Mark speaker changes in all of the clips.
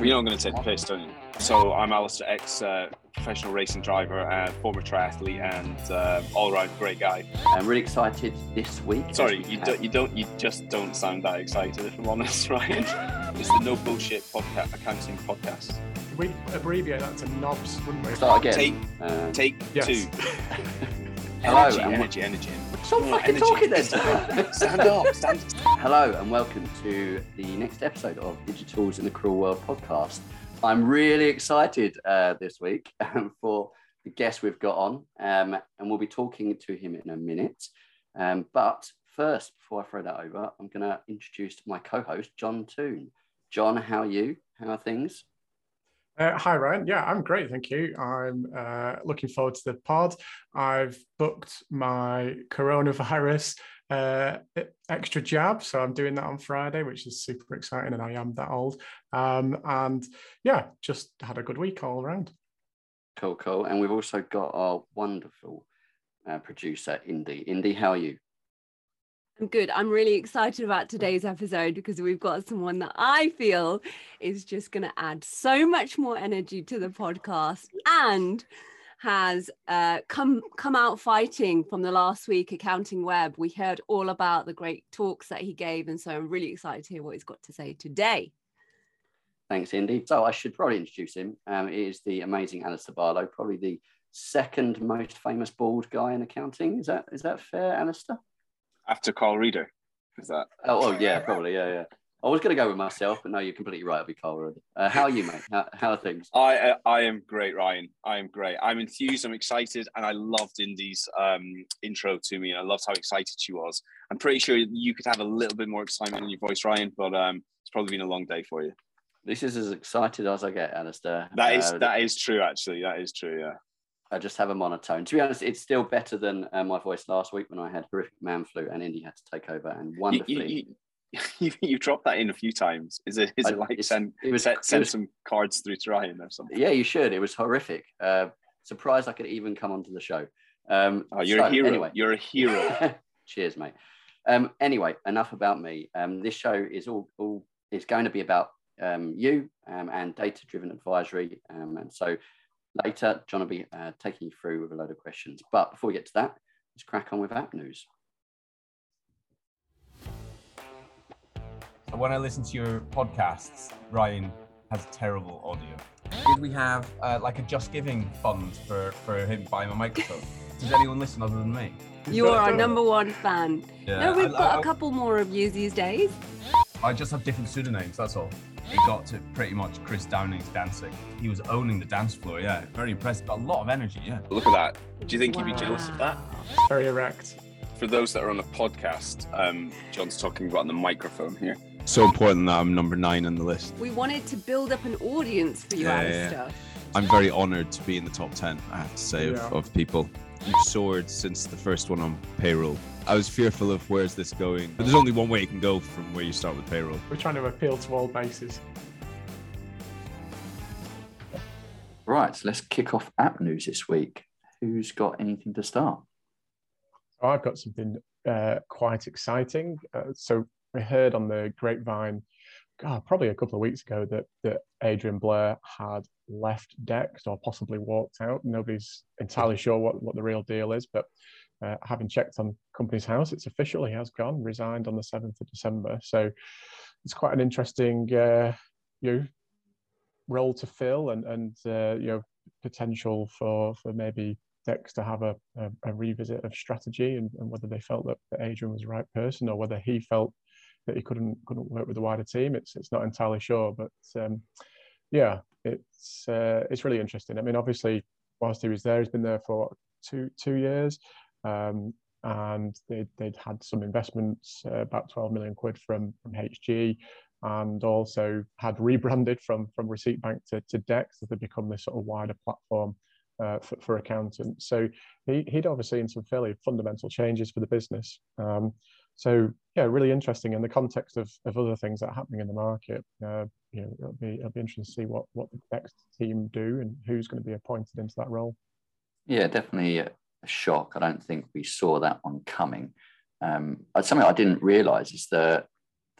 Speaker 1: You know I'm going to take the piss, don't you? So I'm Alistair, ex uh, professional racing driver, uh, former triathlete, and uh, all-round great guy.
Speaker 2: I'm really excited this week.
Speaker 1: Sorry, you don't, you don't, you just don't sound that excited. If I'm honest, Ryan. it's the No Bullshit podcast, accounting podcast.
Speaker 3: We abbreviate that to knobs, wouldn't we?
Speaker 2: Start again.
Speaker 1: Take,
Speaker 2: Uh,
Speaker 1: take
Speaker 3: Yes.
Speaker 1: two.
Speaker 2: Hello,
Speaker 1: energy,
Speaker 2: and-
Speaker 1: energy, energy.
Speaker 2: Stop
Speaker 1: More
Speaker 2: fucking
Speaker 1: energy.
Speaker 2: talking then.
Speaker 1: Stand up, stand.
Speaker 2: Hello and welcome to the next episode of Digitals in the Cruel World podcast. I'm really excited uh, this week um, for the guest we've got on, um, and we'll be talking to him in a minute. Um, but first, before I throw that over, I'm going to introduce my co-host John Toon. John, how are you? How are things?
Speaker 3: Uh, hi, Ryan. Yeah, I'm great. Thank you. I'm uh, looking forward to the pod. I've booked my coronavirus uh, extra jab. So I'm doing that on Friday, which is super exciting. And I am that old. Um, and yeah, just had a good week all around.
Speaker 2: Cool, cool. And we've also got our wonderful uh, producer, Indy. Indy, how are you?
Speaker 4: Good. I'm really excited about today's episode because we've got someone that I feel is just going to add so much more energy to the podcast and has uh, come come out fighting from the last week accounting web. We heard all about the great talks that he gave, and so I'm really excited to hear what he's got to say today.
Speaker 2: Thanks, Indy. So I should probably introduce him. Um, he is the amazing Alistair Barlow, probably the second most famous bald guy in accounting. Is that is that fair, Alistair?
Speaker 1: After Carl Reader, is that?
Speaker 2: Oh, oh yeah, probably, yeah, yeah. I was going to go with myself, but no, you're completely right. It'll be Carl Rudd. Uh, how are you, mate? How, how are things?
Speaker 1: I uh, I am great, Ryan. I am great. I'm enthused. I'm excited, and I loved Indy's um, intro to me. I loved how excited she was. I'm pretty sure you could have a little bit more excitement in your voice, Ryan, but um, it's probably been a long day for you.
Speaker 2: This is as excited as I get, Alistair.
Speaker 1: That is
Speaker 2: Uh,
Speaker 1: that is true. Actually, that is true. Yeah.
Speaker 2: I just have a monotone. To be honest, it's still better than uh, my voice last week when I had horrific man flu and Indy had to take over and wonderfully.
Speaker 1: you, you, you dropped that in a few times. Is it? Is
Speaker 2: I-
Speaker 1: it like send
Speaker 2: it was-
Speaker 1: send,
Speaker 2: it was-
Speaker 1: some cards through to Ryan or something?
Speaker 2: Yeah, you should. It was horrific. Uh, surprised I could even come onto the show. Um,
Speaker 1: Oh, you're
Speaker 2: so,
Speaker 1: a hero.
Speaker 2: Anyway,
Speaker 1: You're a hero.
Speaker 2: Cheers, mate. Um, anyway, enough about me. Um, this show is all, all is going to be about um, you um, and data-driven advisory. Um, and so later, John will be uh, taking you through with a load of questions. But before we get to that, let's crack on with app news.
Speaker 5: When I listen to your podcasts, Ryan has terrible audio. Did we have uh, like a Just Giving fund for, for him buying a microphone? Does anyone listen other than me?
Speaker 4: You are our number one fan. Yeah. no, we've
Speaker 5: I-
Speaker 4: got
Speaker 5: I-
Speaker 4: a couple more of you these days.
Speaker 5: I just have different pseudonyms, that's all. It got to pretty much Chris Downing's dancing. He was owning the dance floor, yeah. Very impressed. but a lot of energy, yeah.
Speaker 1: Look at that. Do you think he'd be jealous of that?
Speaker 3: Very erect.
Speaker 1: For those that are on the podcast, um, John's talking about the microphone here.
Speaker 6: so important that I'm number nine on the list.
Speaker 4: We wanted to build up an audience for you,
Speaker 6: Yeah, yeah,
Speaker 4: Alistair.
Speaker 6: I'm very honoured to be in the top 10, I have to say,
Speaker 3: Yeah.
Speaker 6: of, of people. You've soared since the first one on payroll. I was fearful of where's this going, but there's only one way you can go from where you start with payroll.
Speaker 3: We're trying to appeal to all bases.
Speaker 2: Right, so let's kick off app news this week. Who's got anything to start?
Speaker 3: So I've got something uh, quite exciting. Uh, so we heard on the grapevine, God, probably a couple of weeks ago, that that Adrian Blair had left Dext or possibly walked out. Nobody's entirely sure what, what the real deal is, but uh, having checked on Companies House, it's official. He has gone, resigned on the seventh of December. So it's quite an interesting, uh, you know, role to fill, and and uh, you know potential for for maybe Dext to have a, a, a revisit of strategy and, and whether they felt that Adrian was the right person or whether he felt that he couldn't couldn't work with the wider team. It's it's not entirely sure, but um, yeah, it's uh, it's really interesting. I mean, obviously, whilst he was there, he's been there for what, two two years, um, and they they'd had some investments, uh, about twelve million quid from from HG. And also had rebranded from from Receipt Bank to, to Dext, that they become this sort of wider platform uh, for, for accountants. So he, he'd overseen some fairly fundamental changes for the business. Um, so yeah, really interesting in the context of, of other things that are happening in the market. Uh, you know, it'll be it'll be interesting to see what what the next team do and who's going to be appointed into that role.
Speaker 2: Yeah, definitely a shock. I don't think we saw that one coming. Um, uh, something I didn't realise is that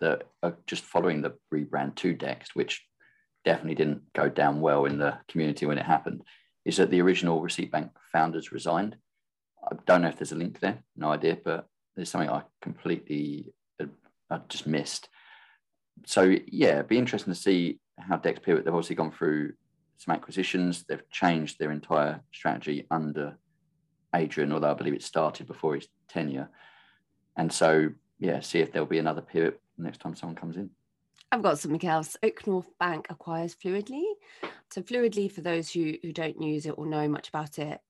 Speaker 2: that uh, just following the rebrand to Dext, which definitely didn't go down well in the community when it happened is that the original Receipt Bank founders resigned. I don't know if there's a link there, no idea, but there's something I completely uh, I just missed. So yeah, it'd be interesting to see how Dext Pivot. They've obviously gone through some acquisitions. They've changed their entire strategy under Adrian, although I believe it started before his tenure. And so yeah, see if there'll be another pivot next time someone comes in.
Speaker 4: I've got something else. Oak North Bank acquires Fluidly. So Fluidly, for those who, who don't use it or know much about it,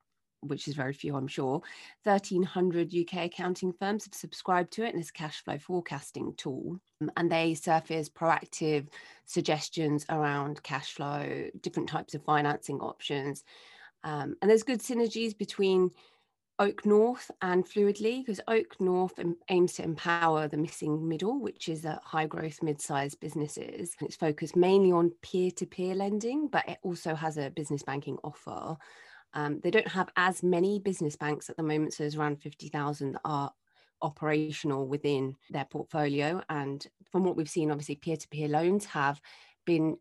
Speaker 4: which is very few, I'm sure, 1,300 UK accounting firms have subscribed to it and it's a cash flow forecasting tool. Um, and they surface proactive suggestions around cash flow, different types of financing options. Um, and there's good synergies between Oak North and Fluidly, because Oak North aims to empower the missing middle, which is a high growth mid sized businesses. And It's focused mainly on peer to peer lending, but it also has a business banking offer. Um, they don't have as many business banks at the moment, so there's around 50,000 that are operational within their portfolio. And from what we've seen, obviously, peer to peer loans have been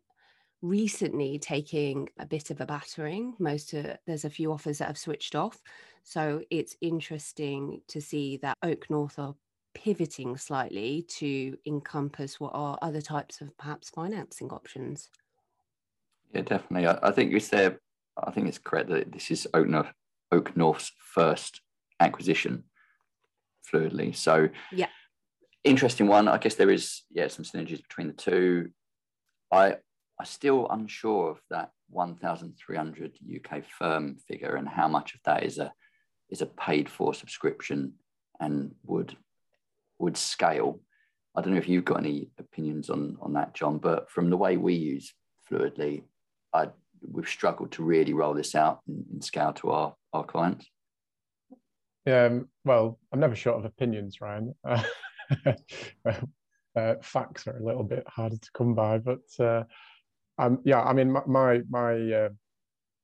Speaker 4: recently taking a bit of a battering. Most uh, there's a few offers that have switched off. So it's interesting to see that Oak North are pivoting slightly to encompass what are other types of perhaps financing options.
Speaker 2: Yeah, definitely. I, I think you there. I think it's correct that this is Oak, North, Oak North's first acquisition fluidly. So
Speaker 4: yeah,
Speaker 2: interesting one. I guess there is yeah some synergies between the two. I I'm still unsure of that 1,300 UK firm figure and how much of that is a is a paid for subscription and would would scale. I don't know if you've got any opinions on on that, John, but from the way we use Fluidly, I we've struggled to really roll this out and, scale to our our clients.
Speaker 3: Um, well, I'm never short of opinions, Ryan. Uh, uh, facts are a little bit harder to come by, but uh, um, yeah, I mean, my my uh,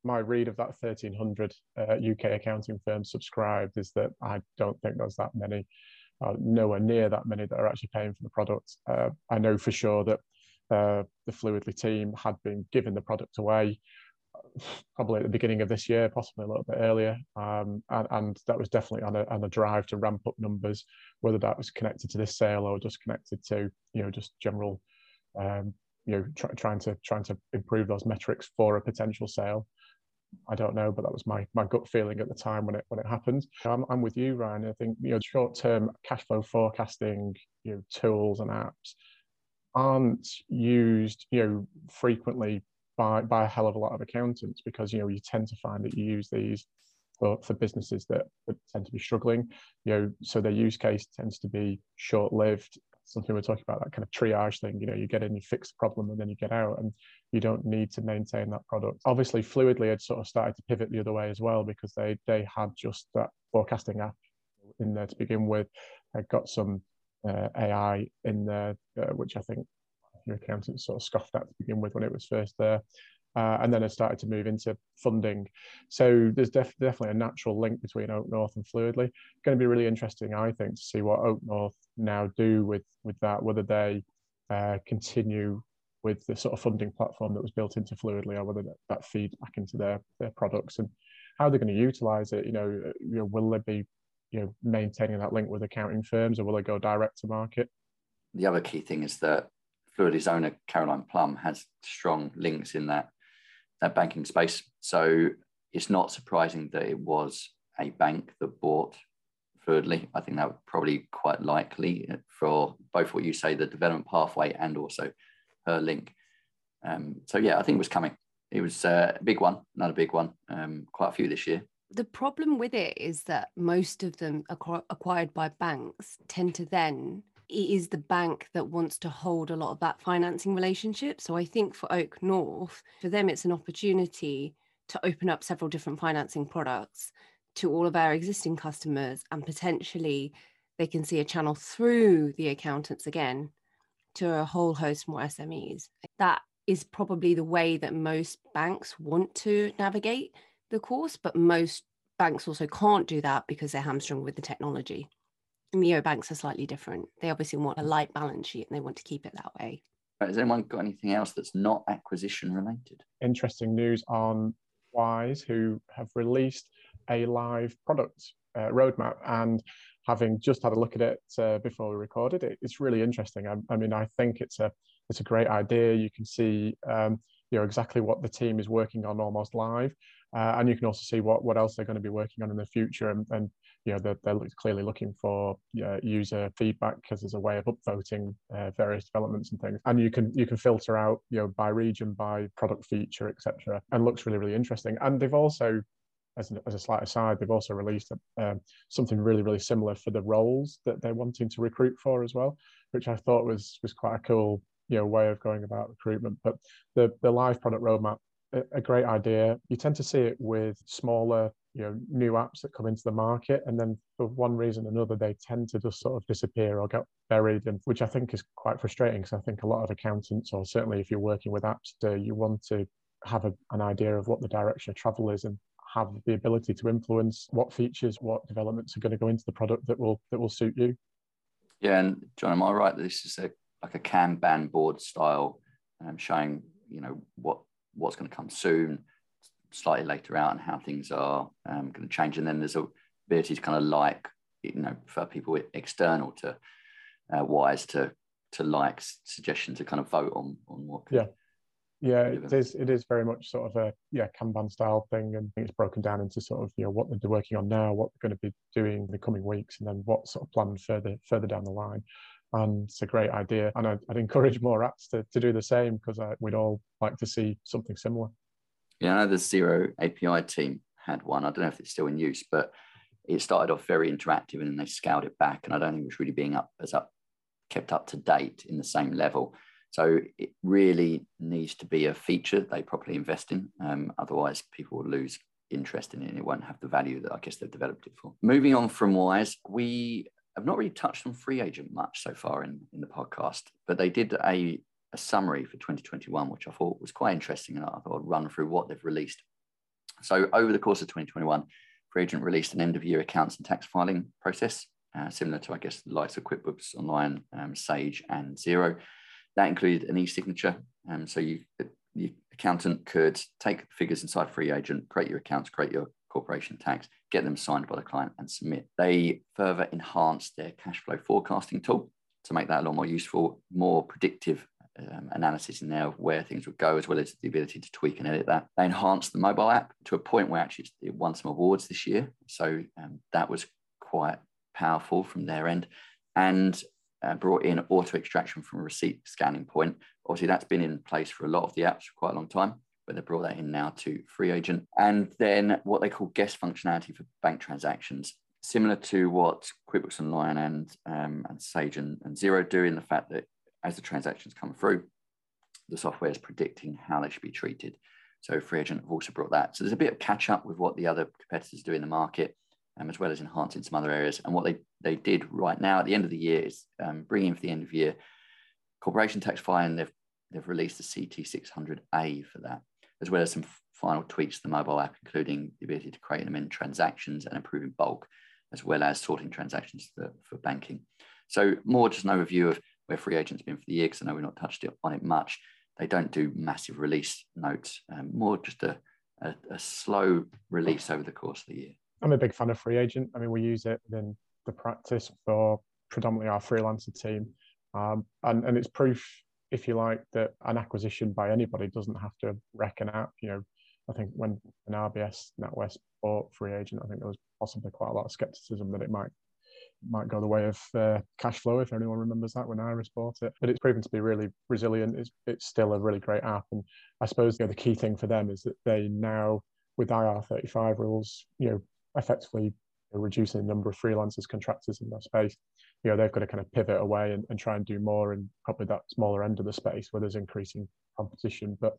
Speaker 3: my read of that 1,300 uh, UK accounting firms subscribed is that I don't think there's that many, uh, nowhere near that many that are actually paying for the product. Uh, I know for sure that uh, the Fluidly team had been giving the product away probably at the beginning of this year, possibly a little bit earlier, um, and, and, that was definitely on a, on a drive to ramp up numbers, whether that was connected to this sale or just connected to you know just general um, you know try, trying to trying to improve those metrics for a potential sale. I don't know, but that was my my gut feeling at the time when it when it happened. I'm, I'm with you, Ryan. I think you know short term cash flow forecasting, you know, tools and apps aren't used you know frequently by by a hell of a lot of accountants because you know you tend to find that you use these for, for businesses that, that tend to be struggling. You know so their use case tends to be short lived something we're talking about that kind of triage thing you know you get in you fix the problem and then you get out and you don't need to maintain that product. Obviously fluidly had sort of started to pivot the other way as well because they they had just that forecasting app in there to begin with. They got some uh, ai in there uh, which i think your accountants sort of scoffed at to begin with when it was first there uh, and then it started to move into funding. So there's def- definitely a natural link between Oak North and Fluidly. Going to be really interesting, I think, to see what Oak North now do with with that. Whether they uh, continue with the sort of funding platform that was built into Fluidly, or whether that, that back into their their products and how they're going to utilize it. You know, uh, you know, will they be you know maintaining that link with accounting firms, or will they go direct to market?
Speaker 2: The other key thing is that Fluidly's owner Caroline Plumb has strong links in that that banking space. So it's not surprising that it was a bank that bought Fluidly. I think that would probably quite likely for both what you say, the development pathway, and also her link. Um, so yeah, I think it was coming. It was uh, a big one, not a big one. Um, quite a few this year.
Speaker 4: The problem with it is that most of them acquired by banks tend to then it is the bank that wants to hold a lot of that financing relationship. So I think for Oak North, for them, it's an opportunity to open up several different financing products to all of our existing customers and potentially they can see a channel through the accountants again to a whole host more SMEs. That is probably the way that most banks want to navigate the course, but most banks also can't do that because they're hamstrung with the technology. Neobanks are slightly different. They obviously want a light balance sheet and they want to keep it that way.
Speaker 2: Has anyone got anything else that's not acquisition related?
Speaker 3: Interesting news on Wise, who have released a live product uh, roadmap. And having just had a look at it uh, before we recorded it, it's really interesting. I, I, mean, I think it's a it's a great idea. You can see um, you know exactly what the team is working on almost live, uh, and you can also see what what else they're going to be working on in the future. And, and you know they're, they're clearly looking for uh, user feedback because there's a way of upvoting uh, various developments and things and you can you can filter out you know by region by product feature etc and looks really really interesting and they've also as, as a slight aside they've also released um, something really really similar for the roles that they're wanting to recruit for as well which i thought was was quite a cool you know way of going about recruitment but the the live product roadmap a great idea. You tend to see it with smaller, you know, new apps that come into the market, and then for one reason or another, they tend to just sort of disappear or get buried, and which I think is quite frustrating because I think a lot of accountants, or certainly if you're working with apps, uh, you want to have a, an idea of what the direction of travel is and have the ability to influence what features, what developments are going to go into the product that will that will suit you.
Speaker 2: Yeah, and John, am I right that this is a like a Kanban board style, um, showing you know what what's going to come soon, slightly later out, and how things are um, going to change. And then there's a ability to kind of like, you know, for people external to uh, Wise to to like suggestions to kind of vote on on what.
Speaker 3: yeah. Yeah, it is. It is very much sort of a yeah Kanban style thing, and it's broken down into sort of you know what they're working on now, what they're going to be doing in the coming weeks, and then what sort of planned further further down the line and it's a great idea. And I'd, I'd encourage more apps to, to do the same because we'd all like to see something similar.
Speaker 2: Yeah, I know the Xero API team had one. I don't know if it's still in use, but it started off very interactive and then they scaled it back. And I don't think it was really being up as up kept up to date in the same level. So it really needs to be a feature they properly invest in. Um, otherwise, people will lose interest in it and it won't have the value that I guess they've developed it for. Moving on from Wise, we I've not really touched on free agent much so far in, in the podcast, but they did a, a summary for 2021, which I thought was quite interesting. And I thought I'd run through what they've released. So, over the course of 2021, Free Agent released an end of year accounts and tax filing process, uh, similar to, I guess, the likes of QuickBooks Online, um, Sage, and Xero. That included an e signature. Um, so, you, the accountant could take figures inside Free Agent, create your accounts, create your corporation tax, get them signed by the client and submit. They further enhanced their cash flow forecasting tool to make that a lot more useful, more predictive um, analysis in there of where things would go, as well as the ability to tweak and edit that. They enhanced the mobile app to a point where actually it won some awards this year. So um, that was quite powerful from their end. And uh, brought in auto extraction from a receipt scanning point. Obviously, that's been in place for a lot of the apps for quite a long time but they brought that in now to free agent. And then what they call guest functionality for bank transactions, similar to what QuickBooks Online and, um, and Sage and, and Xero do in the fact that as the transactions come through, the software is predicting how they should be treated. So free agent have also brought that. So there's a bit of catch up with what the other competitors do in the market, um, as well as enhancing some other areas. And what they, they did right now at the end of the year is um, bringing for the end of year corporation tax filing. They've, they've released the CT600A for that as well as some final tweaks to the mobile app, including the ability to create and amend transactions and improving bulk, as well as sorting transactions for, for banking. So more just an overview of where free agent's been for the year, because I know we've not touched on it much. They don't do massive release notes, um, more just a, a, a, slow release over the course of the year.
Speaker 3: I'm a big fan of free agent. I mean, we use it in the practice for predominantly our freelancer team. Um, and, and it's proof if you like, that an acquisition by anybody doesn't have to wreck an app. You know, I think when an RBS NatWest bought Free Agent, I think there was possibly quite a lot of skepticism that it might might go the way of uh, cash flow if anyone remembers that when Iris bought it. But it's proven to be really resilient. It's, it's still a really great app, and I suppose you know, the key thing for them is that they now, with IR35 rules, you know, effectively reducing the number of freelancers, contractors in their space you know they've got to kind of pivot away and, and try and do more in probably that smaller end of the space where there's increasing competition but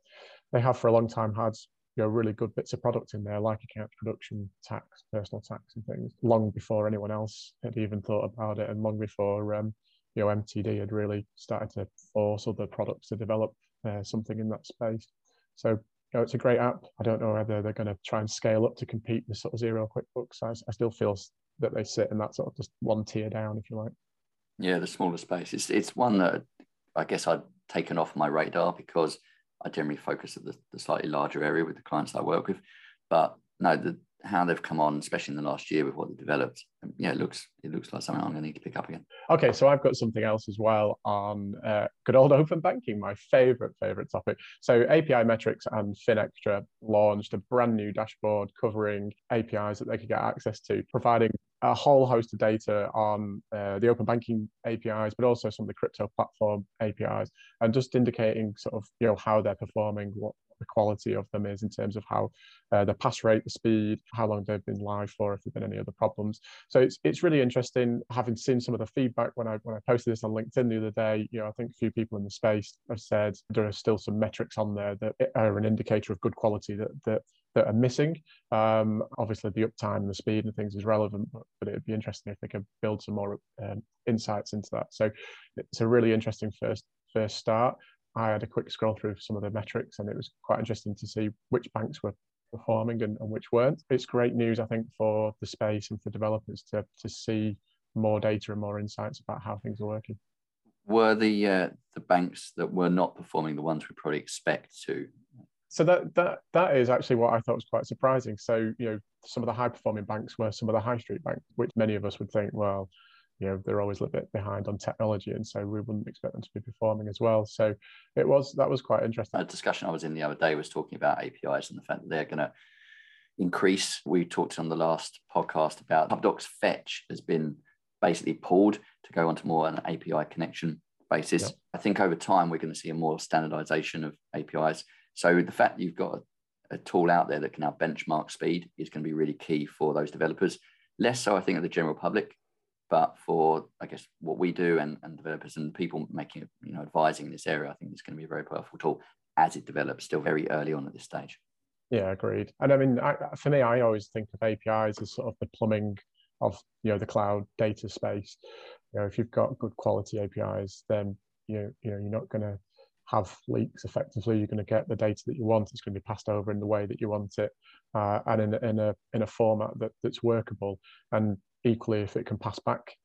Speaker 3: they have for a long time had you know really good bits of product in there like accounts production tax personal tax and things long before anyone else had even thought about it and long before um, you know mtd had really started to force other products to develop uh, something in that space so you know, it's a great app. I don't know whether they're going to try and scale up to compete with sort of Xero QuickBooks. I, I still feel that they sit in that sort of just one tier down, if you like.
Speaker 2: Yeah, the smaller space. It's it's one that I guess I'd taken off my radar because I generally focus at the, the slightly larger area with the clients I work with. But no, the, how they've come on, especially in the last year with what they've developed, um, yeah, it looks it looks like something I'm going to need to pick up again.
Speaker 3: Okay, so I've got something else as well on uh, good old open banking, my favorite favorite topic. So API Metrics and FinExtra launched a brand new dashboard covering APIs that they could get access to, providing a whole host of data on uh, the open banking APIs, but also some of the crypto platform APIs, and just indicating sort of you know how they're performing, what the quality of them is in terms of how uh, the pass rate, the speed, how long they've been live for, if there've been any other problems. So it's it's really interesting having seen some of the feedback when I when I posted this on LinkedIn the other day. You know, I think a few people in the space have said there are still some metrics on there that are an indicator of good quality that that that are missing. Um, obviously, the uptime and the speed and things is relevant, but, but it'd be interesting if they could build some more um, insights into that. So it's a really interesting first first start. I had a quick scroll through some of the metrics, and it was quite interesting to see which banks were performing and, and which weren't. It's great news, I think, for the space and for developers to to see more data and more insights about how things are working.
Speaker 2: Were the uh, the banks that were not performing the ones we probably expect to?
Speaker 3: So that that that is actually what I thought was quite surprising. So you know, some of the high performing banks were some of the high street banks, which many of us would think, well, you know they're always a little bit behind on technology and so we wouldn't expect them to be performing as well. So it was that was quite interesting.
Speaker 2: A discussion i was in the other day was talking about apis and the fact that they're going to increase. We talked on the last podcast about Hubdoc's fetch has been basically pulled to go onto more an api connection basis. Yep. i think over time we're going to see a more standardization of apis so the fact you've got a, a tool out there that can now benchmark speed is going to be really key for those developers. Less so i think of the general public but for I guess what we do and, and developers and people making you know advising in this area, I think it's going to be a very powerful tool as it develops. Still very early on at this stage.
Speaker 3: Yeah, agreed. And I mean, I, for me, I always think of APIs as sort of the plumbing of you know the cloud data space. You know, if you've got good quality APIs, then you know, you know you're not going to have leaks effectively. You're going to get the data that you want. It's going to be passed over in the way that you want it, uh, and in, in a in a format that, that's workable. And equally, if it can pass back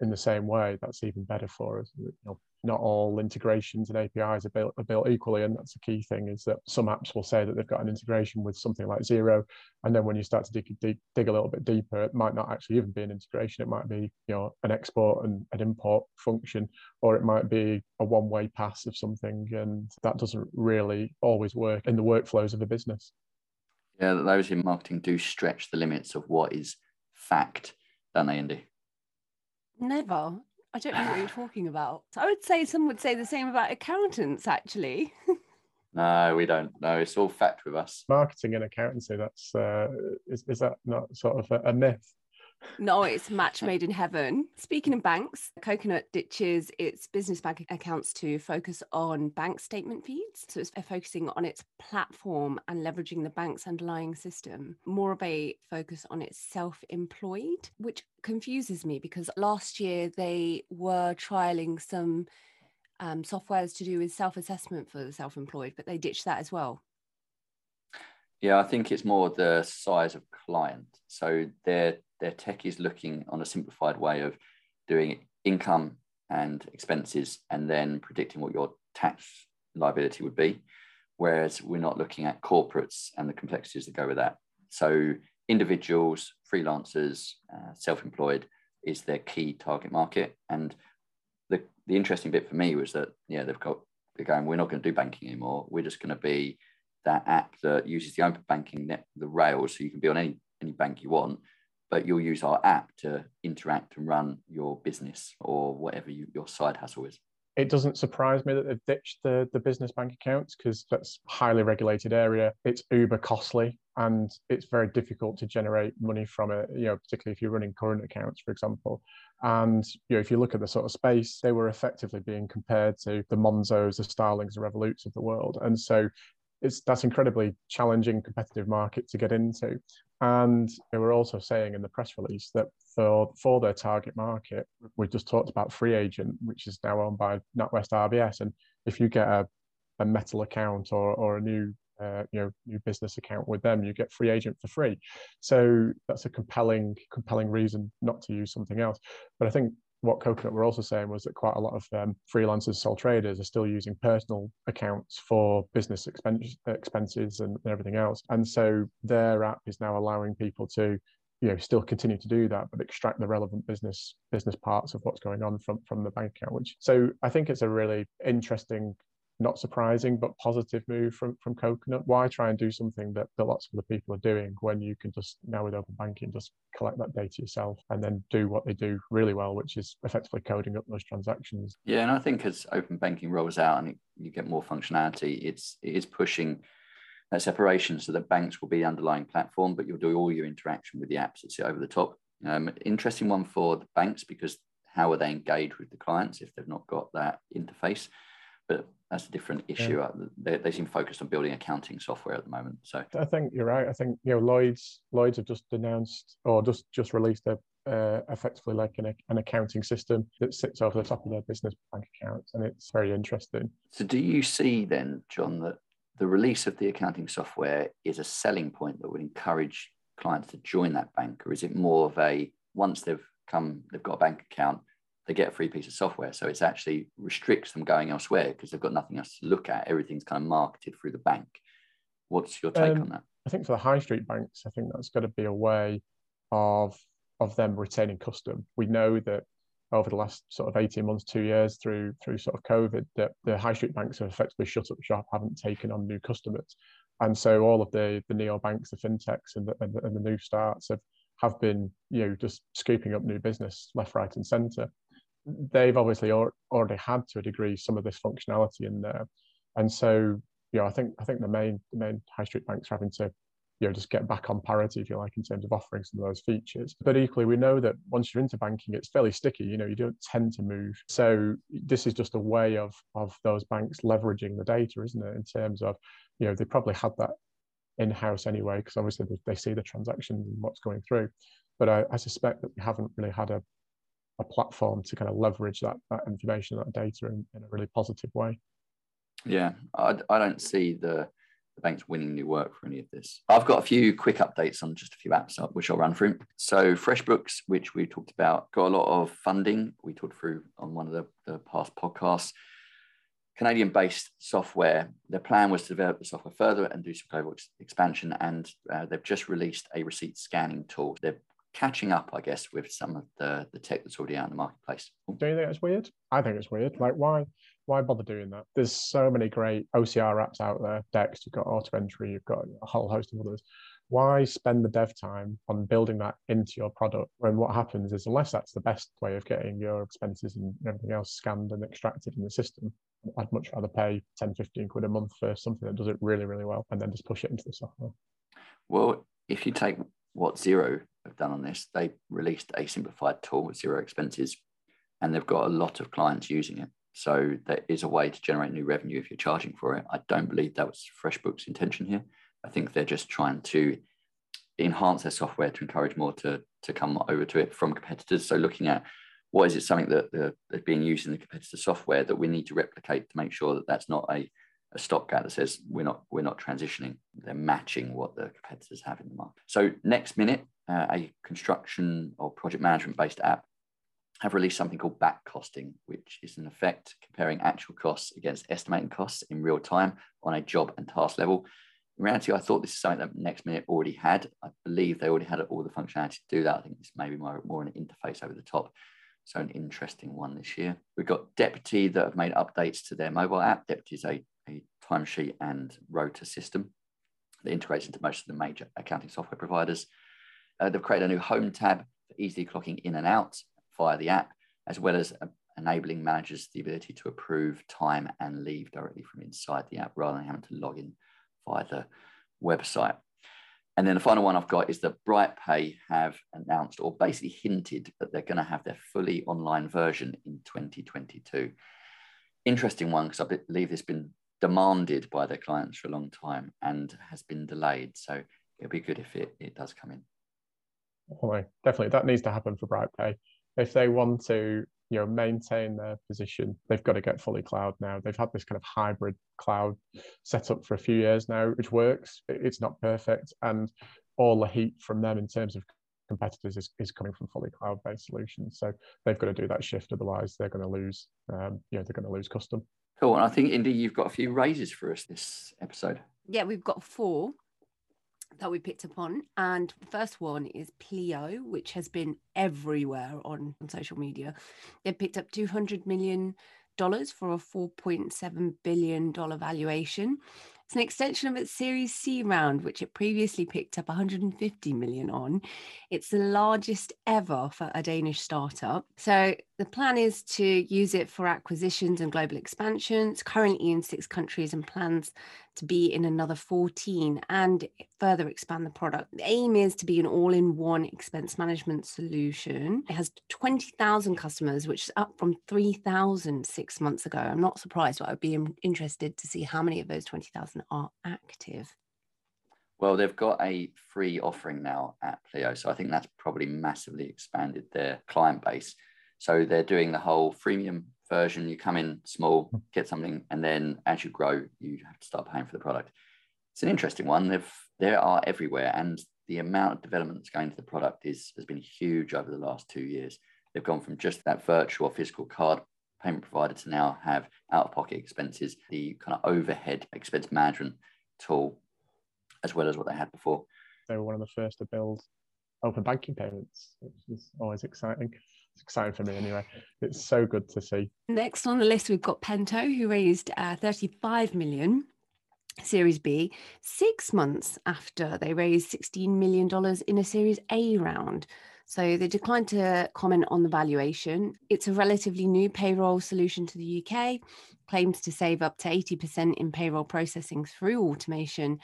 Speaker 3: in the same way, that's even better for us. You know, not all integrations and APIs are built, are built equally, and that's the key thing. Is that some apps will say that they've got an integration with something like Xero, and then when you start to dig, dig, dig a little bit deeper, it might not actually even be an integration. It might be you know an export and an import function, or it might be a one-way pass of something, and that doesn't really always work in the workflows of a business.
Speaker 2: Yeah, those in marketing do stretch the limits of what is fact don't they, Indy?
Speaker 4: Never. I don't know what you're talking about. I would say some would say the same about accountants, actually.
Speaker 2: no, we don't. No, it's all fact with us.
Speaker 3: Marketing and accountancy, that's, uh, is, is that not sort of a, a myth?
Speaker 4: No, it's match made in heaven. Speaking of banks, Coconut ditches its business bank accounts to focus on bank statement feeds. So it's focusing on its platform and leveraging the bank's underlying system. More of a focus on its self employed, which confuses me because last year they were trialing some um, softwares to do with self assessment for the self employed, but they ditched that as well.
Speaker 2: Yeah, I think it's more the size of client. So their their tech is looking on a simplified way of doing income and expenses and then predicting what your tax liability would be. Whereas we're not looking at corporates and the complexities that go with that. So individuals, freelancers, uh, self-employed is their key target market. And the, the interesting bit for me was that, yeah, they've got, they're going, we're not going to do banking anymore. We're just going to be that app that uses the open banking net, the rails, so you can be on any any bank you want, but you'll use our app to interact and run your business or whatever you, your side hustle is.
Speaker 3: It doesn't surprise me that they've ditched the, the business bank accounts because that's highly regulated area. It's uber costly and it's very difficult to generate money from it, you know, particularly if you're running current accounts, for example. And you know, if you look at the sort of space, they were effectively being compared to the Monzos, the Starlings, the Revoluts of the world. And so it's that's incredibly challenging competitive market to get into. And they were also saying in the press release that for for their target market, we just talked about Free Agent, which is now owned by NatWest RBS. And if you get a, a metal account or, or a new uh, you know new business account with them, you get free agent for free. So that's a compelling compelling reason not to use something else. But I think what Coconut were also saying was that quite a lot of um, freelancers, sole traders are still using personal accounts for business expense, expenses and everything else. And so their app is now allowing people to you know still continue to do that but extract the relevant business business parts of what's going on from from the bank account which so i think it's a really interesting not surprising but positive move from from coconut why try and do something that, that lots of other people are doing when you can just now with open banking just collect that data yourself and then do what they do really well which is effectively coding up those transactions
Speaker 2: yeah and i think as open banking rolls out and you get more functionality it's it is pushing that separation so that banks will be the underlying platform, but you'll do all your interaction with the apps that sit over the top. Um, interesting one for the banks because how are they engaged with the clients if they've not got that interface? But that's a different issue. Yeah. Uh, they, they seem focused on building accounting software at the moment. So
Speaker 3: I think you're right. I think you know Lloyd's Lloyd's have just announced or just just released a uh, effectively like an, an accounting system that sits over the top of their business bank accounts, and it's very interesting.
Speaker 2: So, do you see then, John, that the release of the accounting software is a selling point that would encourage clients to join that bank, or is it more of a once they've come, they've got a bank account, they get a free piece of software. So it's actually restricts them going elsewhere because they've got nothing else to look at. Everything's kind of marketed through the bank. What's your take um, on that?
Speaker 3: I think for the high street banks, I think that's got to be a way of of them retaining custom. We know that over the last sort of 18 months, two years through through sort of COVID, that the high street banks have effectively shut up shop, haven't taken on new customers. And so all of the the neo banks, the fintechs and the, and the, and the new starts have, have been, you know, just scooping up new business left, right and center. They've obviously already had to a degree some of this functionality in there. And so, you know, I think I think the main the main high street banks are having to you know just get back on parity if you like in terms of offering some of those features. But equally we know that once you're into banking it's fairly sticky you know you don't tend to move. So this is just a way of of those banks leveraging the data isn't it in terms of you know they probably had that in-house anyway because obviously they, see the transactions and what's going through. But I, I suspect that we haven't really had a a platform to kind of leverage that, that information, that data in, in a really positive way.
Speaker 2: Yeah, I, I don't see the the bank's winning new work for any of this. I've got a few quick updates on just a few apps which I'll run through. So FreshBooks, which we talked about, got a lot of funding. We talked through on one of the, the past podcasts. Canadian-based software. Their plan was to develop the software further and do some global expansion, and uh, they've just released a receipt scanning tool. They're catching up, I guess, with some of the, the tech that's already out in the marketplace.
Speaker 3: Do you think it's weird? I think it's weird. Like, why? why bother doing that? There's so many great OCR apps out there. Dext, you've got Auto Entry, you've got a whole host of others. Why spend the dev time on building that into your product when what happens is, unless that's the best way of getting your expenses and everything else scanned and extracted in the system, I'd much rather pay 10, 15 quid a month for something that does it really, really well and then just push it into the software.
Speaker 2: Well, if you take what Xero have done on this, they released a simplified tool with Xero expenses and they've got a lot of clients using it. So there is a way to generate new revenue if you're charging for it. I don't believe that was FreshBooks' intention here. I think they're just trying to enhance their software to encourage more to, to come over to it from competitors. So looking at what is it something that the, that's being used in the competitor software that we need to replicate to make sure that that's not a, a stopgap that says we're not we're not transitioning. They're matching what the competitors have in the market. So next minute, uh, a construction or project management based app have released something called back costing, which is in effect comparing actual costs against estimating costs in real time on a job and task level. In reality, I thought this is something that Next Minute already had. I believe they already had all the functionality to do that. I think this may be more, more an interface over the top. So an interesting one this year. We've got Deputy that have made updates to their mobile app. Deputy is a, a timesheet and rota system that integrates into most of the major accounting software providers. Uh, they've created a new home tab for easily clocking in and out via the app, as well as uh, enabling managers the ability to approve time and leave directly from inside the app rather than having to log in via the website. And then the final one I've got is that BrightPay have announced or basically hinted that they're going to have their fully online version in 2022. Interesting one because I believe there's been demanded by their clients for a long time and has been delayed. So it'll be good if it, it does come in.
Speaker 3: Oh, definitely. That needs to happen for BrightPay if they want to you know maintain their position they've got to get fully cloud now they've had this kind of hybrid cloud set up for a few years now which works it's not perfect and all the heat from them in terms of competitors is, is coming from fully cloud-based solutions. So they've got to do that shift, otherwise they're going to lose. Um, you know, they're going to lose custom.
Speaker 2: Cool. And I think Indy, you've got a few raises for us this episode.
Speaker 4: Yeah, we've got four that we picked up on. And the first one is Pleo, which has been everywhere on, on social media. They picked up $200 million for a $4.7 billion valuation. It's an extension of its Series C round, which it previously picked up 150 million on. It's the largest ever for a Danish startup. So the plan is to use it for acquisitions and global expansions, currently in six countries and plans to be in another 14 and further expand the product. The aim is to be an all in one expense management solution. It has 20,000 customers, which is up from 3,000 six months ago. I'm not surprised, but I'd be interested to see how many of those 20,000 are active.
Speaker 2: Well, they've got a free offering now at Pleo. So I think that's probably massively expanded their client base. So they're doing the whole freemium version. You come in small, get something, and then as you grow, you have to start paying for the product. It's an interesting one. They've they are everywhere, and the amount of development that's going to the product is has been huge over the last two years. They've gone from just that virtual or physical card payment provider to now have out-of-pocket expenses, the kind of overhead expense management tool, as well as what they had before.
Speaker 3: They were one of the first to build open banking payments, which is always exciting. It's exciting for me anyway. It's so good to see.
Speaker 4: Next on the list, we've got Pento, who raised uh, 35 million. Series B, six months after they raised $16 million in a Series A round. So they declined to comment on the valuation. It's a relatively new payroll solution to the UK, claims to save up to 80% in payroll processing through automation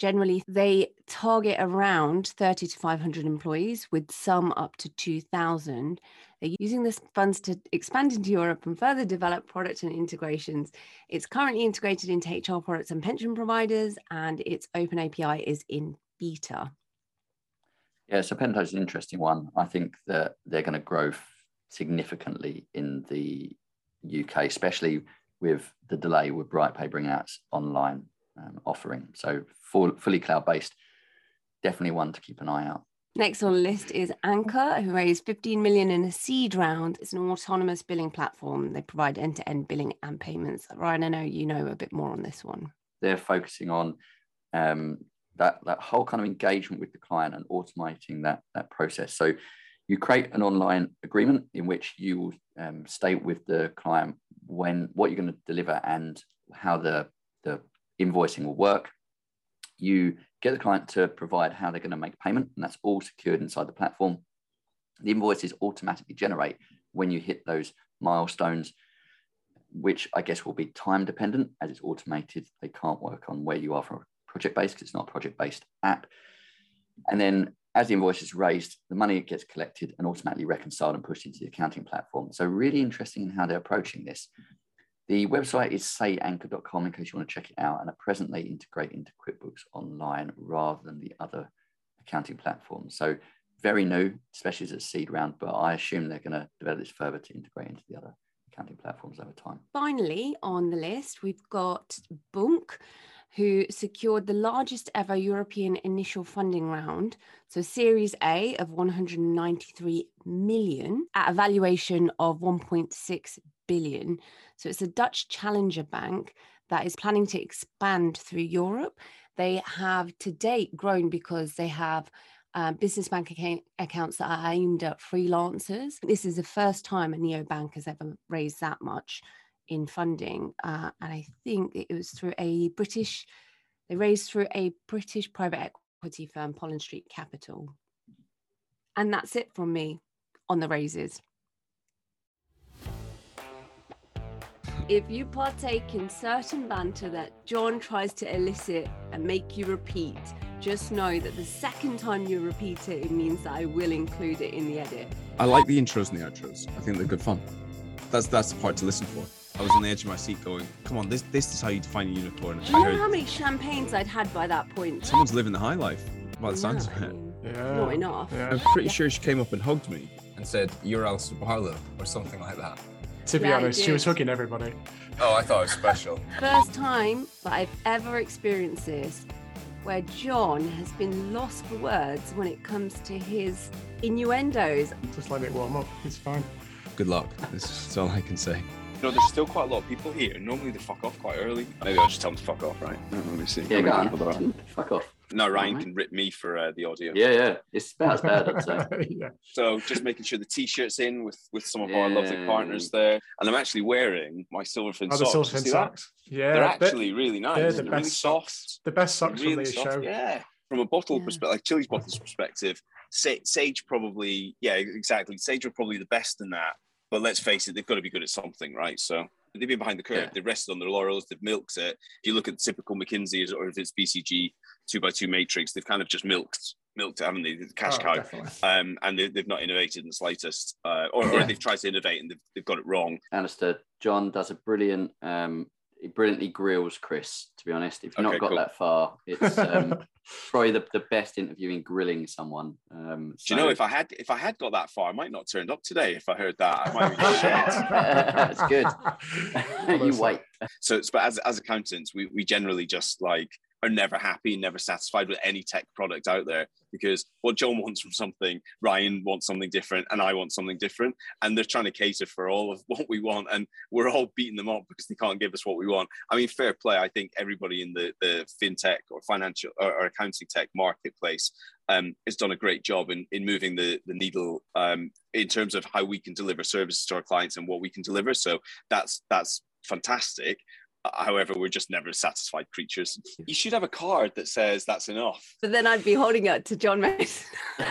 Speaker 4: generally they target around 30 to 500 employees with some up to 2000 they're using this funds to expand into europe and further develop product and integrations. It's currently integrated into hr products and pension providers and its open api is in beta.
Speaker 2: Yeah so pento is an interesting one. I think that they're going to grow significantly in the uk especially with the delay with brightpay bringing out online um, offering. So full, fully cloud based, definitely one to keep an eye out.
Speaker 4: Next on the list is Anchor, who raised 15 million in a seed round. It's an autonomous billing platform. They provide end-to-end billing and payments. Ryan, I know you know a bit more on this one.
Speaker 2: They're focusing on um, that that whole kind of engagement with the client and automating that that process. So you create an online agreement in which you will um, state with the client when what you're going to deliver and how the the invoicing will work. You get the client to provide how they're going to make payment, and that's all secured inside the platform. The invoices automatically generate when you hit those milestones, which I guess will be time dependent as it's automated. They can't work on where you are from project based because it's not a project based app. And then as the invoice is raised, the money gets collected and automatically reconciled and pushed into the accounting platform. So really interesting in how they're approaching this. The website is sayanchor.com in case you want to check it out. And at present, they integrate into QuickBooks Online rather than the other accounting platforms. So very new, especially as a seed round, but I assume they're going to develop this further to integrate into the other accounting platforms over time.
Speaker 4: Finally, on the list, we've got bunq, who secured the largest ever European initial funding round. So Series A of 193 million at a valuation of 1.6 billion. So it's a Dutch challenger bank that is planning to expand through Europe. They have to date grown because they have uh, business bank account- accounts that are aimed at freelancers. This is the first time a neobank has ever raised that much in funding. Uh, and I think it was through a British, they raised through a British private equity firm, Pollen Street Capital. And that's it from me on the raises. If you partake in certain banter that John tries to elicit and make you repeat, just know that the second time you repeat it, it means that I will include it in the edit.
Speaker 6: I like the intros and the outros. I think they're good fun. That's that's the part to listen for. I was on the edge of my seat going, come on, this this is how you define a unicorn.
Speaker 4: I Do you know how many champagnes I'd had by that point?
Speaker 6: Someone's living the high life by the sounds of
Speaker 4: I
Speaker 6: it.
Speaker 4: mean,
Speaker 3: Yeah.
Speaker 4: Not enough.
Speaker 3: Yeah.
Speaker 6: I'm pretty sure she came up and hugged me.
Speaker 5: and said, You're Al Subalo, or something like that.
Speaker 3: To be
Speaker 4: Yeah,
Speaker 3: honest, she was hooking everybody.
Speaker 5: Oh, I thought it was special.
Speaker 4: First time that I've ever experienced this. where John has been lost for words when it comes to his innuendos.
Speaker 3: Just let it warm up. It's fine.
Speaker 6: Good luck. That's all I can say.
Speaker 1: You know, there's still quite a lot of people here. Normally they fuck off quite early. Maybe I'll just tell them to fuck off, right? Let me see.
Speaker 2: Yeah,
Speaker 1: How
Speaker 2: go
Speaker 1: many people there are.
Speaker 2: on. Fuck off.
Speaker 1: No, Ryan
Speaker 2: Alright.
Speaker 1: can rip me for uh, the audio.
Speaker 2: Yeah, yeah. It's about as bad, I'd say.
Speaker 3: yeah.
Speaker 1: So just making sure the t-shirts in with with some of our lovely partners there, and I'm actually wearing my Silverfin
Speaker 3: Oh, the
Speaker 1: socks. You
Speaker 3: Silverfin
Speaker 1: see that?
Speaker 3: socks. Yeah.
Speaker 1: They're
Speaker 3: they're-
Speaker 1: actually really nice.
Speaker 3: they're
Speaker 1: They're,
Speaker 3: the
Speaker 1: really
Speaker 3: best
Speaker 1: soft.
Speaker 3: socks. the best socks
Speaker 1: really
Speaker 3: from the
Speaker 1: soft.
Speaker 3: show.
Speaker 1: Yeah. From a bottle
Speaker 4: Yeah.
Speaker 1: perspective, like Chili's bottle's perspective, Sage probably, yeah, exactly. Sage are probably the best in that. But let's face it, they've got to be good at something, right? So they've been behind the curve.
Speaker 2: Yeah.
Speaker 1: They've rested on their laurels. They've milked it. If you look at typical McKinsey or if it's BCG two by two matrix, they've kind of just milked, milked it, haven't they? The cash
Speaker 3: Oh,
Speaker 1: cow.
Speaker 3: definitely.
Speaker 1: Um, and they, they've not innovated in the slightest, uh, or, or they've tried to innovate and they've, they've got it wrong.
Speaker 2: Understood. John does a brilliant, um, he brilliantly grills Chris, to be honest. If you've
Speaker 1: Okay,
Speaker 2: not got
Speaker 1: cool.
Speaker 2: that far, it's um, probably the, the best interview in grilling someone. Um,
Speaker 1: Do you know if I had if I had got that far, I might not have turned up today if I heard that. I might have been shit.
Speaker 2: That's good. you wait.
Speaker 1: So, it's- but as, as accountants, we, we generally just like are never happy, never satisfied with any tech product out there because what John wants from something, Ryan wants something different, and I want something different. And they're trying to cater for all of what we want. And we're all beating them up because they can't give us what we want. I mean, fair play. I think everybody in the, the fintech or financial or, or accounting tech marketplace um, has done a great job in, in moving the, the needle um, in terms of how we can deliver services to our clients and what we can deliver. So that's that's fantastic. However, we're just never satisfied creatures. You should have a card that says that's enough.
Speaker 4: But then I'd be holding it to John Mason.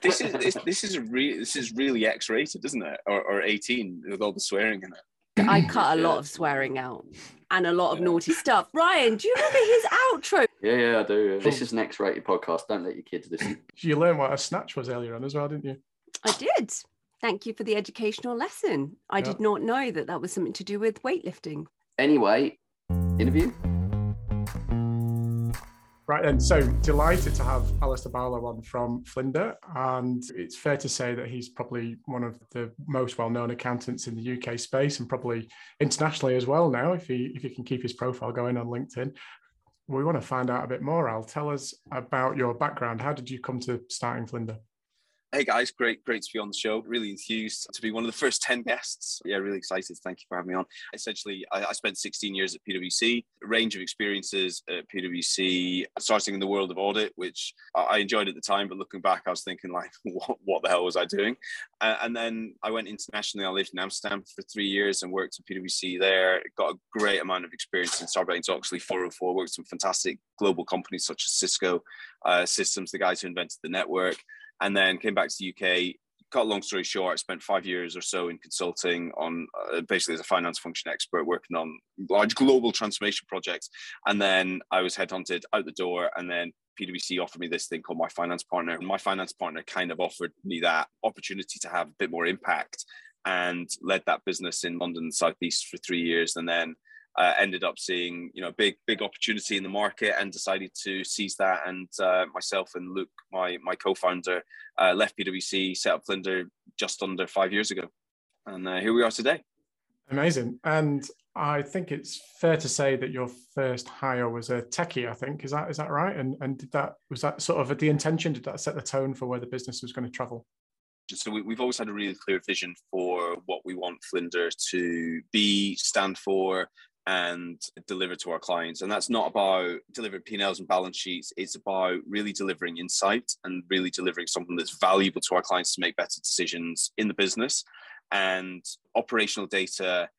Speaker 1: This is this, this is re- this is really X-rated, isn't it? Or, or 18 with all the swearing in it.
Speaker 4: I cut a lot of swearing out and a lot of
Speaker 1: Yeah.
Speaker 4: naughty stuff. Ryan, do you remember his outro?
Speaker 2: Yeah, yeah, I do. This is next rated podcast. Don't let your kids listen.
Speaker 3: you learned what a snatch was earlier on as well, didn't you?
Speaker 4: I did. Thank you for the educational lesson. I
Speaker 3: Yeah.
Speaker 4: did not know that that was something to do with weightlifting.
Speaker 2: Anyway, interview.
Speaker 3: Right then, so delighted to have Alistair Barlow on from Flinder, and it's fair to say that he's probably one of the most well-known accountants in the UK space, and probably internationally as well now, if he if he can keep his profile going on LinkedIn. We want to find out a bit more. Al, tell us about your background. How did you come to starting Flinder?
Speaker 1: Hey guys, great, great to be on the show. Really enthused to be one of the first 10 guests. Yeah, really excited. Thank you for having me on. Essentially, I, I spent 16 years at PwC, a range of experiences at PwC, starting in the world of audit, which I enjoyed at the time, but looking back, I was thinking like, what, what the hell was I doing? Uh, and then I went internationally. I lived in Amsterdam for three years and worked at PwC there. Got a great amount of experience in Sarbanes-Oxley 404, worked some fantastic global companies such as Cisco uh, Systems, the guys who invented the network and then came back to the UK. Cut a long story short, I spent five years or so in consulting on uh, basically as a finance function expert working on large global transformation projects. And then I was headhunted out the door, and then PwC offered me this thing called my finance partner. And my finance partner kind of offered me that opportunity to have a bit more impact and led that business in London Southeast for three years. And then uh, ended up seeing you know big big opportunity in the market and decided to seize that and uh, myself and Luke my my co-founder uh, left PwC set up Flinder just under five years ago and uh, here we are today
Speaker 3: Amazing. And I think it's fair to say that your first hire was a techie. I think is that is that right? And and did that was that sort of the intention? Did that set the tone for where the business was going to travel?
Speaker 1: so we, we've always had a really clear vision for what we want Flinder to be stand for and deliver to our clients. And that's not about delivering P&Ls and balance sheets. It's about really delivering insight and really delivering something that's valuable to our clients to make better decisions in the business. And operational data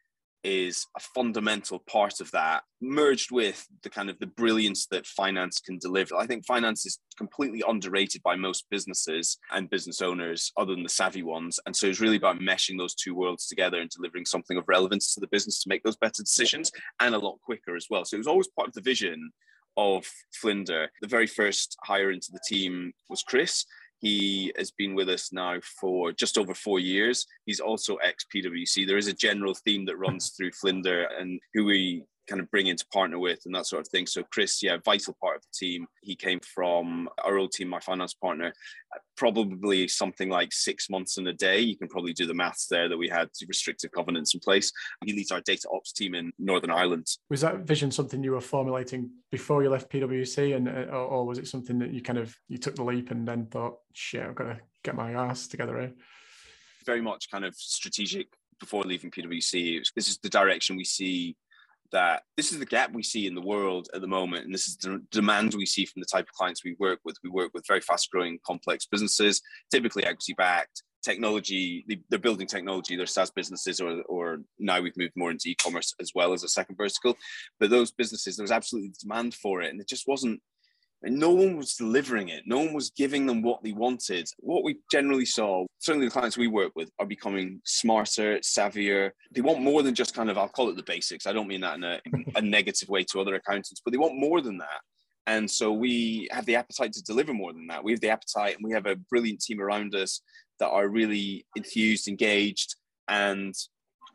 Speaker 1: is a fundamental part of that, merged with the kind of the brilliance that finance can deliver. I think finance is completely underrated by most businesses and business owners, other than the savvy ones. And so it's really about meshing those two worlds together and delivering something of relevance to the business to make those better decisions and a lot quicker as well. So it was always part of the vision of Flinder. The very first hire into the team was Chris. He has been with us now for just over four years. He's also ex PwC. There is a general theme that runs through Flinder and who we kind of bring in to partner with and that sort of thing. So Chris, yeah, vital part of the team. He came from our old team, my finance partner, probably something like six months in a day. You can probably do the maths there that we had restrictive covenants in place. He leads our data ops team in Northern Ireland.
Speaker 7: Was that vision something you were formulating before you left PwC, and uh, or was it something that you kind of you took the leap and then thought, shit, I've got to get my ass together here?
Speaker 1: Very much kind of strategic before leaving PwC. Was, this is the direction we see that this is the gap we see in the world at the moment, and this is the demand we see from the type of clients we work with. We work with very fast-growing, complex businesses, typically equity-backed. Technology, they're building technology, they're SaaS businesses, or, or now we've moved more into e-commerce as well as a second vertical. But those businesses, there was absolutely demand for it, and it just wasn't and no one was delivering it. No one was giving them what they wanted. What we generally saw, certainly the clients we work with, are becoming smarter, savvier. They want more than just kind of, I'll call it the basics. I don't mean that in a, a negative way to other accountants, but they want more than that. And so we have the appetite to deliver more than that. We have the appetite and we have a brilliant team around us that are really enthused, engaged, and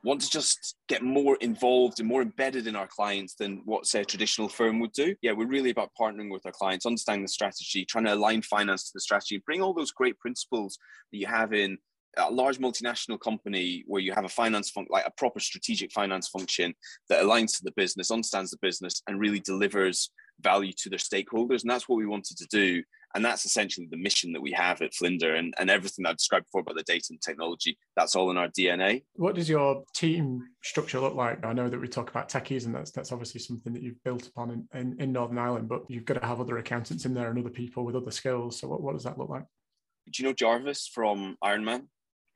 Speaker 1: want to just get more involved and more embedded in our clients than what say a traditional firm would do. Yeah we're really about partnering with our clients understanding the strategy trying to align finance to the strategy bring all those great principles that you have in a large multinational company where you have a finance fun- like a proper strategic finance function that aligns to the business understands the business and really delivers value to their stakeholders. And that's what we wanted to do and that's essentially the mission that we have at Flinder and, and everything I described before about the data and technology. That's all in our DNA.
Speaker 7: What does your team structure look like? I know that we talk about techies, and that's that's obviously something that you've built upon in, in, in Northern Ireland, but you've got to have other accountants in there and other people with other skills. So what, what does that look like?
Speaker 1: Do you know Jarvis from Iron Man?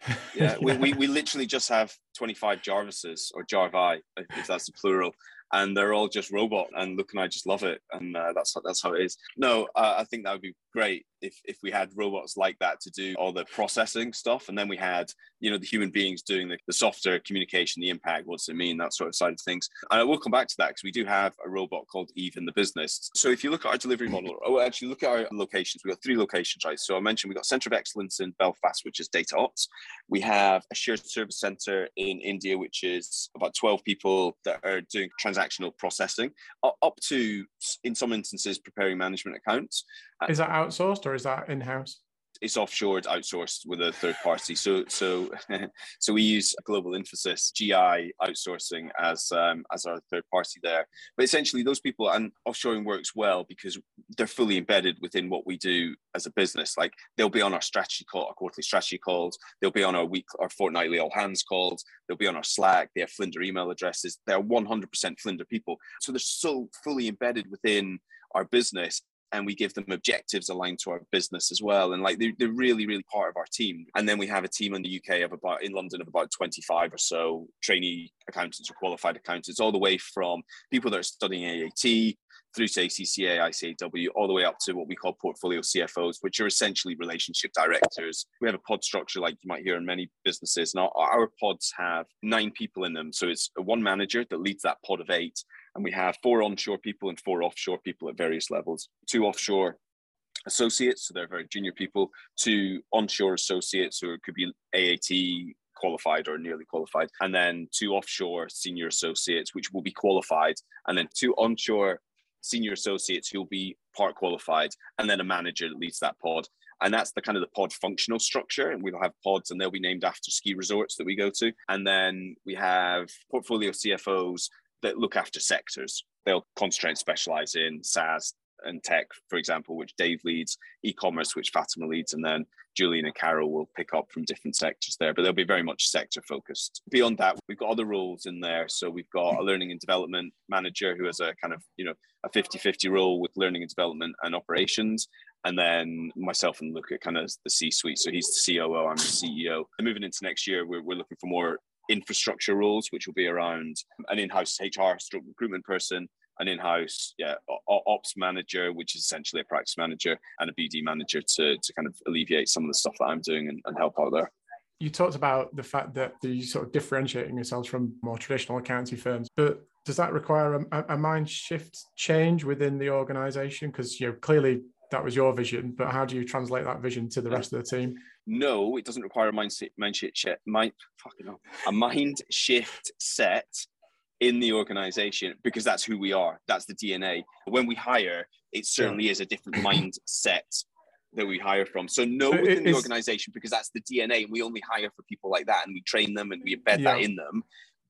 Speaker 1: Yeah, we, we, we literally just have 25 Jarvises or Jarvi, if that's the plural and they're all just robot. And look, and I just love it, and uh, that's that's how it is. No, uh, I think that would be great if if we had robots like that to do all the processing stuff, and then we had you know the human beings doing the, the software communication, the impact, what's it mean, that sort of side of things. And I will come back to that because we do have a robot called Eve in the business. So if you look at our delivery model, oh, actually look at our locations. We've got three locations, right? So I mentioned we've got Center of Excellence in Belfast, which is data ops. We have a shared service center in India, which is about 12 people that are doing transactional processing, up to, in some instances, preparing management accounts.
Speaker 7: Is that outsourced or is that in house?
Speaker 1: it's offshored, outsourced with a third party. So so so we use Global Infosys GI outsourcing as um, as our third party there. But essentially, those people and offshoring works well because they're fully embedded within what we do as a business. Like they'll be on our strategy call, our quarterly strategy calls. They'll be on our week, our fortnightly all hands calls. They'll be on our Slack. They have Flinder email addresses. They're 100% Flinder people. So they're so fully embedded within our business and we give them objectives aligned to our business as well. And like they're, they're really, really part of our team. And then we have a team in the UK of about in London of about 25 or so trainee accountants or qualified accountants, all the way from people that are studying AAT through to ACCA, ICAEW, all the way up to what we call portfolio CFOs, which are essentially relationship directors. We have a pod structure like you might hear in many businesses. And our, our pods have nine people in them. So it's one manager that leads that pod of eight and we have four onshore people and four offshore people at various levels. Two offshore associates, so they're very junior people. Two onshore associates, who could be AAT qualified or nearly qualified, and then two offshore senior associates, which will be qualified, and then two onshore senior associates who will be part qualified, and then a manager that leads that pod. And that's the kind of the pod functional structure. And we'll have pods and they'll be named after ski resorts that we go to. And then we have portfolio CFOs that look after sectors. They'll concentrate and specialize in SaaS and tech, for example, which Dave leads, e-commerce, which Fatima leads, and then Julian and Carol will pick up from different sectors there, but they'll be very much sector focused. Beyond that, we've got other roles in there. So we've got a learning and development manager who has a kind of, you know, a 50-50 role with learning and development and operations. And then myself and look at kind of the C-suite. So he's the COO, I'm the CEO. And moving into next year, we're, we're looking for more infrastructure roles, which will be around an in-house HR recruitment person, an in-house yeah, ops manager, which is essentially a practice manager, and a BD manager to, to kind of alleviate some of the stuff that I'm doing and, and help out there.
Speaker 7: You talked about the fact that the sort of differentiating yourselves from more traditional accounting firms, but does that require a, a mind shift change within the organization? Because you know clearly that was your vision, but how do you translate that vision to the rest of the team?
Speaker 1: No, it doesn't require a mind, mind shift, mind, fucking hell, a mind shift set in the organization because that's who we are. That's the DNA. When we hire, it certainly is a different mindset that we hire from. So no
Speaker 7: So
Speaker 1: within the organization because that's the DNA, and we only hire for people like that, and we train them and we embed
Speaker 7: Yeah.
Speaker 1: that in them.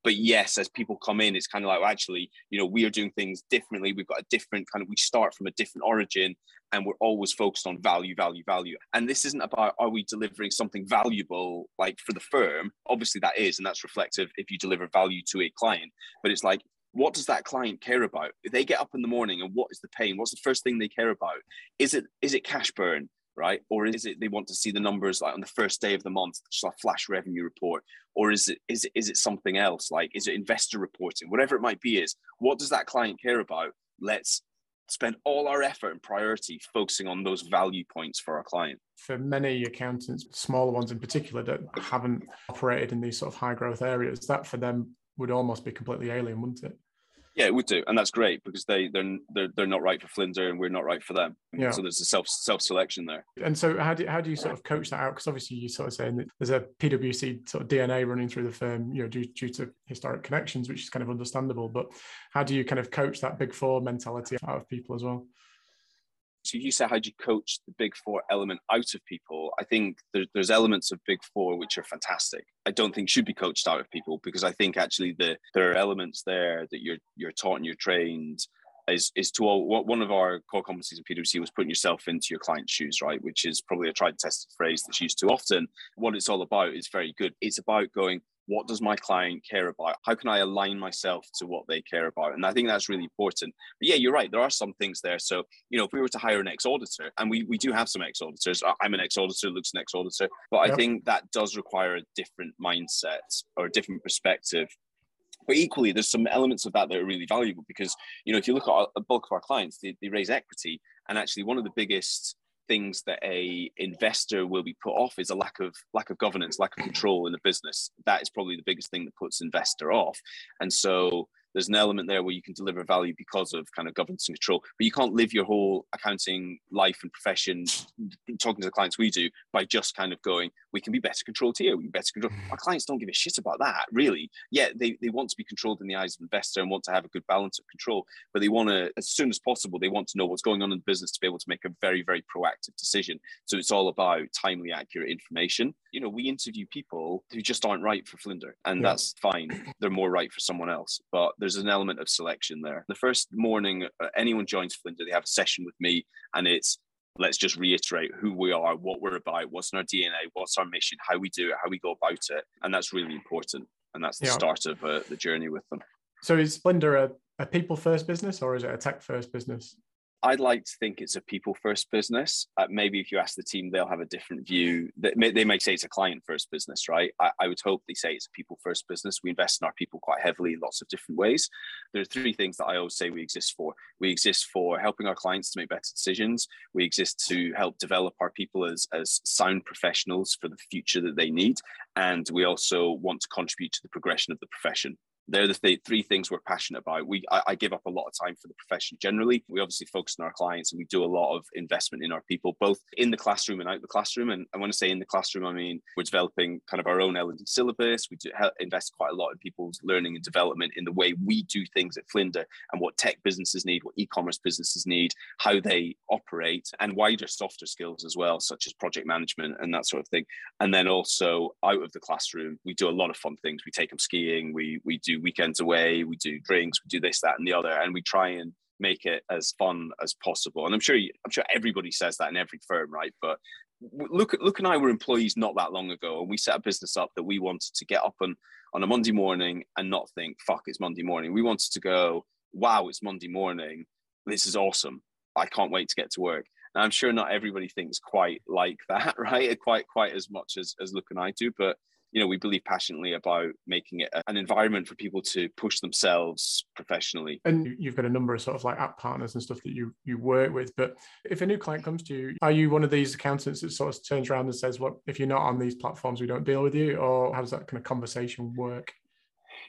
Speaker 1: But yes, as people come in, it's kind of like well, actually, you know, we are doing things differently. We've got a different kind of. We start from a different origin, and we're always focused on value, value, value. And this isn't about are we delivering something valuable like for the firm. Obviously, that is, and that's reflective if you deliver value to a client. But it's like what does that client care about they get up in the morning and what is the pain what's the first thing they care about is it is it cash burn right? Or is it they want to see the numbers like on the first day of the month just a flash revenue report? Or is it is it is it something else? Like is it investor reporting? Whatever it might be is what does that client care about? Let's spend all our effort and priority focusing on those value points for our client.
Speaker 7: For many accountants, smaller ones in particular, that haven't operated in these sort of high growth areas, that for them would almost be completely alien, wouldn't it?
Speaker 1: Yeah it would do and that's great because they they're they're, they're not right for flinder and we're not right for them
Speaker 7: Yeah.
Speaker 1: so there's a self self selection there
Speaker 7: And so, how do how do you sort of coach that out? Because obviously, you're sort of saying that there's a PwC sort of DNA running through the firm, you know, due, due to historic connections, which is kind of understandable. But how do you kind of coach that big four mentality out of people as well?
Speaker 1: So you say how do you coach the big four element out of people i think there, there's elements of big four which are fantastic i don't think should be coached out of people because i think actually the there are elements there that you're you're taught and you're trained is is to all what- one of our core competencies in PwC was putting yourself into your client's shoes, right? Which is probably a tried and tested phrase that's used too often. What it's all about is very good. It's about going, what does my client care about? How can I align myself to what they care about? And I think that's really important. But yeah, you're right. There are some things there. So, you know, if we were to hire an ex-auditor, and we, we do have some ex-auditors, I- I'm an ex-auditor, Luke's an ex-auditor, but I think that does require a different mindset or a different perspective. But equally, there's some elements of that that are really valuable because, you know, if you look at our, a bulk of our clients, they, they raise equity. And actually one of the biggest things that a investor will be put off is a lack of lack of governance, lack of control in a business. That is probably the biggest thing that puts investor off. And so there's an element there where you can deliver value because of kind of governance and control, but you can't live your whole accounting life and profession talking to the clients we do by just kind of going, we can be better controlled here, we can be better controlled. Our clients don't give a shit about that, really. Yeah, they, they want to be controlled in the eyes of the investor and want to have a good balance of control, but they want to, as soon as possible, they want to know what's going on in the business to be able to make a very, very proactive decision. So it's all about timely, accurate information. You know, we interview people who just aren't right for Flinder, and
Speaker 7: Yeah.
Speaker 1: that's fine. They're more right for someone else, but there's an element of selection there. The first morning uh, anyone joins Flinder, they have a session with me, and it's let's just reiterate who we are, what we're about, what's in our DNA, what's our mission, how we do it, how we go about it, and that's really important. And that's the
Speaker 7: Yeah.
Speaker 1: start of uh, the journey with them.
Speaker 7: So, is Flinder a, a people first business or is it a tech first business?
Speaker 1: I'd like to think it's a people first business. Uh, maybe if you ask the team, they'll have a different view. They may, they may say it's a client first business, right? I, I would hope they say it's a people first business. We invest in our people quite heavily in lots of different ways. There are three things that I always say we exist for. We exist for helping our clients to make better decisions. We exist to help develop our people as, as sound professionals for the future that they need. And we also want to contribute to the progression of the profession they're the th- three things we're passionate about. We I, I, give up a lot of time for the profession generally. We obviously focus on our clients and we do a lot of investment in our people, both in the classroom and out the classroom. And I want to say in the classroom, I mean we're developing kind of our own L&D syllabus. We do invest quite a lot in people's learning and development in the way we do things at Flinder and what tech businesses need, what e-commerce businesses need, how they operate, and wider softer skills as well, such as project management and that sort of thing. And then also out of the classroom, we do a lot of fun things. We take them skiing. We we do weekends away, we do drinks, we do this, that, and the other, and we try and make it as fun as possible. And I'm sure you, I'm sure everybody says that in every firm, right? But look, Luke and I were employees not that long ago, and we set a business up that we wanted to get up on on a Monday morning and not think, "Fuck, it's Monday morning." We wanted to go, "Wow, it's Monday morning. This is awesome. I can't wait to get to work." And I'm sure not everybody thinks quite like that, right? Quite quite as much as as Luke and I do, but you know we believe passionately about making it an environment for people to push themselves professionally.
Speaker 7: And you've got a number of sort of like app partners and stuff that you you work with but if a new client comes to you are you one of these accountants that sort of turns around and says well if you're not on these platforms we don't deal with you or how does that kind of conversation work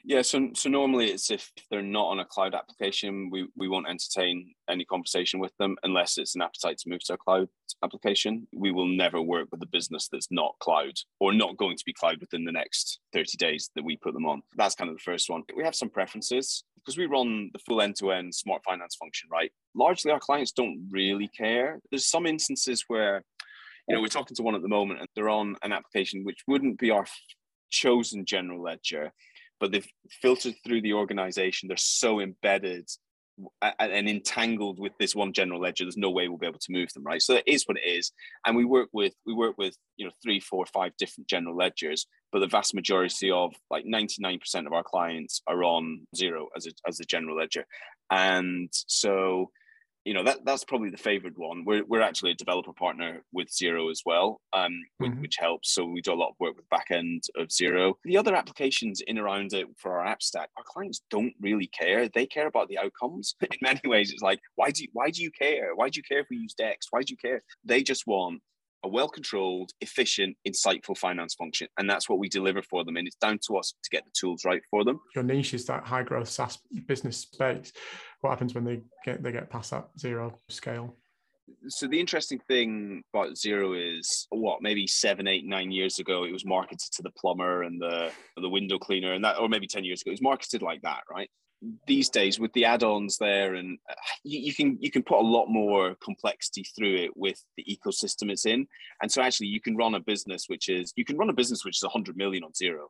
Speaker 1: Yeah, so so normally it's if they're not on a cloud application, we, we won't entertain any conversation with them unless it's an appetite to move to a cloud application. We will never work with a business that's not cloud or not going to be cloud within the next 30 days that we put them on. That's kind of the first one. We have some preferences because we run the full end-to-end smart finance function, right? Largely our clients don't really care. There's some instances where you know, we're talking to one at the moment and they're on an application which wouldn't be our chosen general ledger but they've filtered through the organization. They're so embedded and entangled with this one general ledger there's no way we'll be able to move them right? So it is what it is. And we work with we work with you know three four five different general ledgers but the vast majority of like 99% of our clients are on Xero as a, as a general ledger. And so you know that that's probably the favored one. We're we're actually a developer partner with Xero as well, um, mm-hmm. which, which, helps. So we do a lot of work with back end of Xero. The other applications in around it for our app stack, our clients don't really care. They care about the outcomes. In many ways, it's like why do you, why do you care? Why do you care if we use Dext? Why do you care? They just want a well controlled, efficient, insightful finance function. And that's what we deliver for them. And it's down to us to get the tools right for them.
Speaker 7: Your niche is that high growth SaaS business space. What happens when they get they get past that Xero scale?
Speaker 1: So the interesting thing about Xero is what maybe seven, eight, nine years ago it was marketed to the plumber and the the window cleaner and that, or maybe ten years ago it was marketed like that, right? These days with the add-ons there and uh, you, you, can you can put a lot more complexity through it with the ecosystem it's in. And so actually you can run a business which is you can run a business which is 100 million on Xero.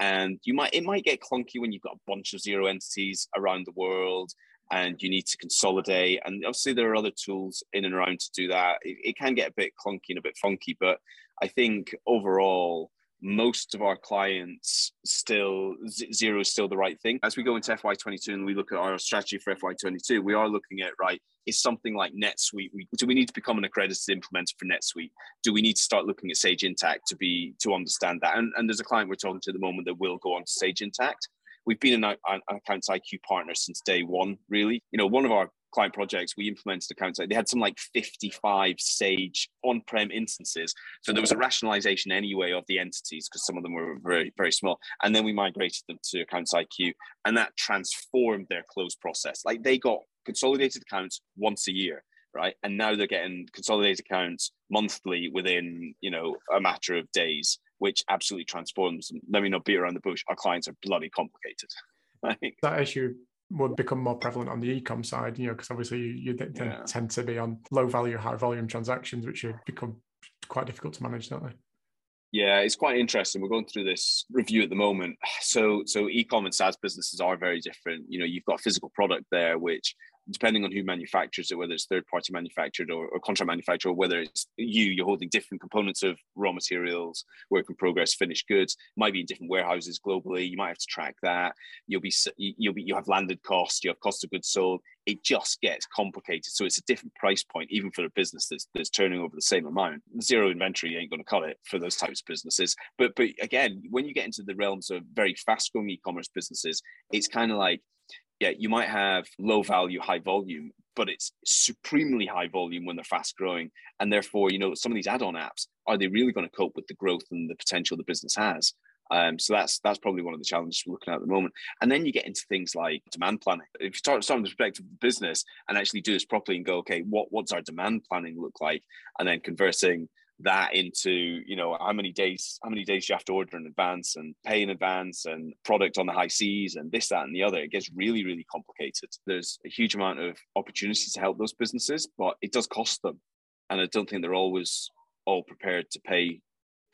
Speaker 1: And you might it might get clunky when you've got a bunch of Xero entities around the world and you need to consolidate. And obviously there are other tools in and around to do that. It, it can get a bit clunky and a bit funky but i think overall most of our clients still Xero is still the right thing. As we go into FY22 and we look at our strategy for FY22, we are looking at right is something like NetSuite. We, do we need to become an accredited implementer for NetSuite? Do we need to start looking at Sage Intacct to be to understand that? And, and there's a client we're talking to at the moment that will go on to Sage Intacct. We've been an, an Accounts IQ partner since day one. Really, you know, one of our client projects, we implemented accounts. They had some like 55 Sage on-prem instances. So there was a rationalization anyway of the entities because some of them were very, very small. And then we migrated them to Accounts IQ and that transformed their close process. Like they got consolidated accounts once a year. Right. And now they're getting consolidated accounts monthly within, you know, a matter of days, which absolutely transforms them. Let me not beat around the bush. Our clients are bloody complicated.
Speaker 7: That issue would become more prevalent on the e-com side, you know, because obviously you, you tend, yeah. tend to be on low value, high volume transactions, which have become quite difficult to manage, don't they?
Speaker 1: Yeah, it's quite interesting. We're going through this review at the moment. So, so e-com and SaaS businesses are very different. You know, you've got physical product there, which depending on who manufactures it, whether it's third party manufactured or, or, contract manufactured, or whether it's you, you're holding different components of raw materials, work in progress, finished goods, might be in different warehouses globally. You might have to track that. You'll be, you'll be, you have landed costs, you have cost of goods sold. It just gets complicated. So it's a different price point, even for a business that's, that's turning over the same amount. Xero inventory ain't going to cut it for those types of businesses. But, but again, when you get into the realms of very fast growing e-commerce businesses, it's kind of like, yeah, you might have low value, high volume, but it's supremely high volume when they're fast growing. And therefore, you know, some of these add-on apps, are they really going to cope with the growth and the potential the business has? Um, so that's that's probably one of the challenges we're looking at at the moment. And then you get into things like demand planning. If you start, start from the perspective of the business and actually do this properly and go, okay, what what's our demand planning look like? And then conversing that into you know how many days how many days you have to order in advance and pay in advance and product on the high seas and this that and the other? It gets really really complicated. There's a huge amount of opportunity to help those businesses but it does cost them. And i don't think they're always all prepared to pay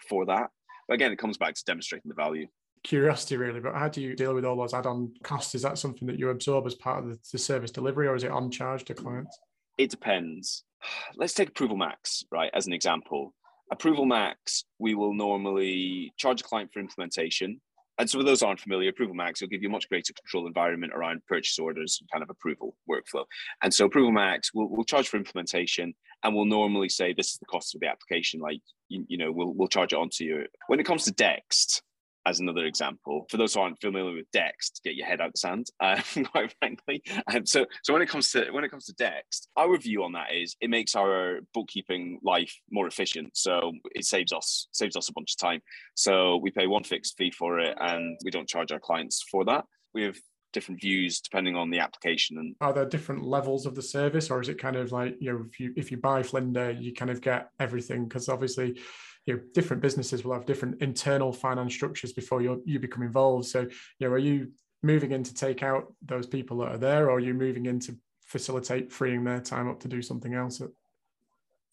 Speaker 1: for that. But again it comes back to demonstrating the value.
Speaker 7: Curiosity really but how do you deal with all those add-on costs? Is that something that you absorb as part of the, the service delivery or is it on charge to clients?
Speaker 1: It depends let's take Approval Max, right, as an example. Approval Max, we will normally charge a client for implementation. And so, for those aren't familiar, Approval Max will give you a much greater control environment around purchase orders kind of approval workflow. And so, Approval Max will we'll charge for implementation, and we'll normally say this is the cost of the application. Like, you, you know, we'll we'll charge it onto you. When it comes to Dext, as another example. For those who aren't familiar with Dext, get your head out the sand, uh, quite frankly. Um, so, so when it comes to when it comes to Dext, our view on that is it makes our bookkeeping life more efficient. So it saves us saves us a bunch of time. So we pay one fixed fee for it, and we don't charge our clients for that. We have different views depending on the application and
Speaker 7: are there different levels of the service or is it kind of like you know if you if you buy flinder you kind of get everything because obviously you know different businesses will have different internal finance structures before you you become involved so you know are you moving in to take out those people that are there or are you moving in to facilitate freeing their time up to do something else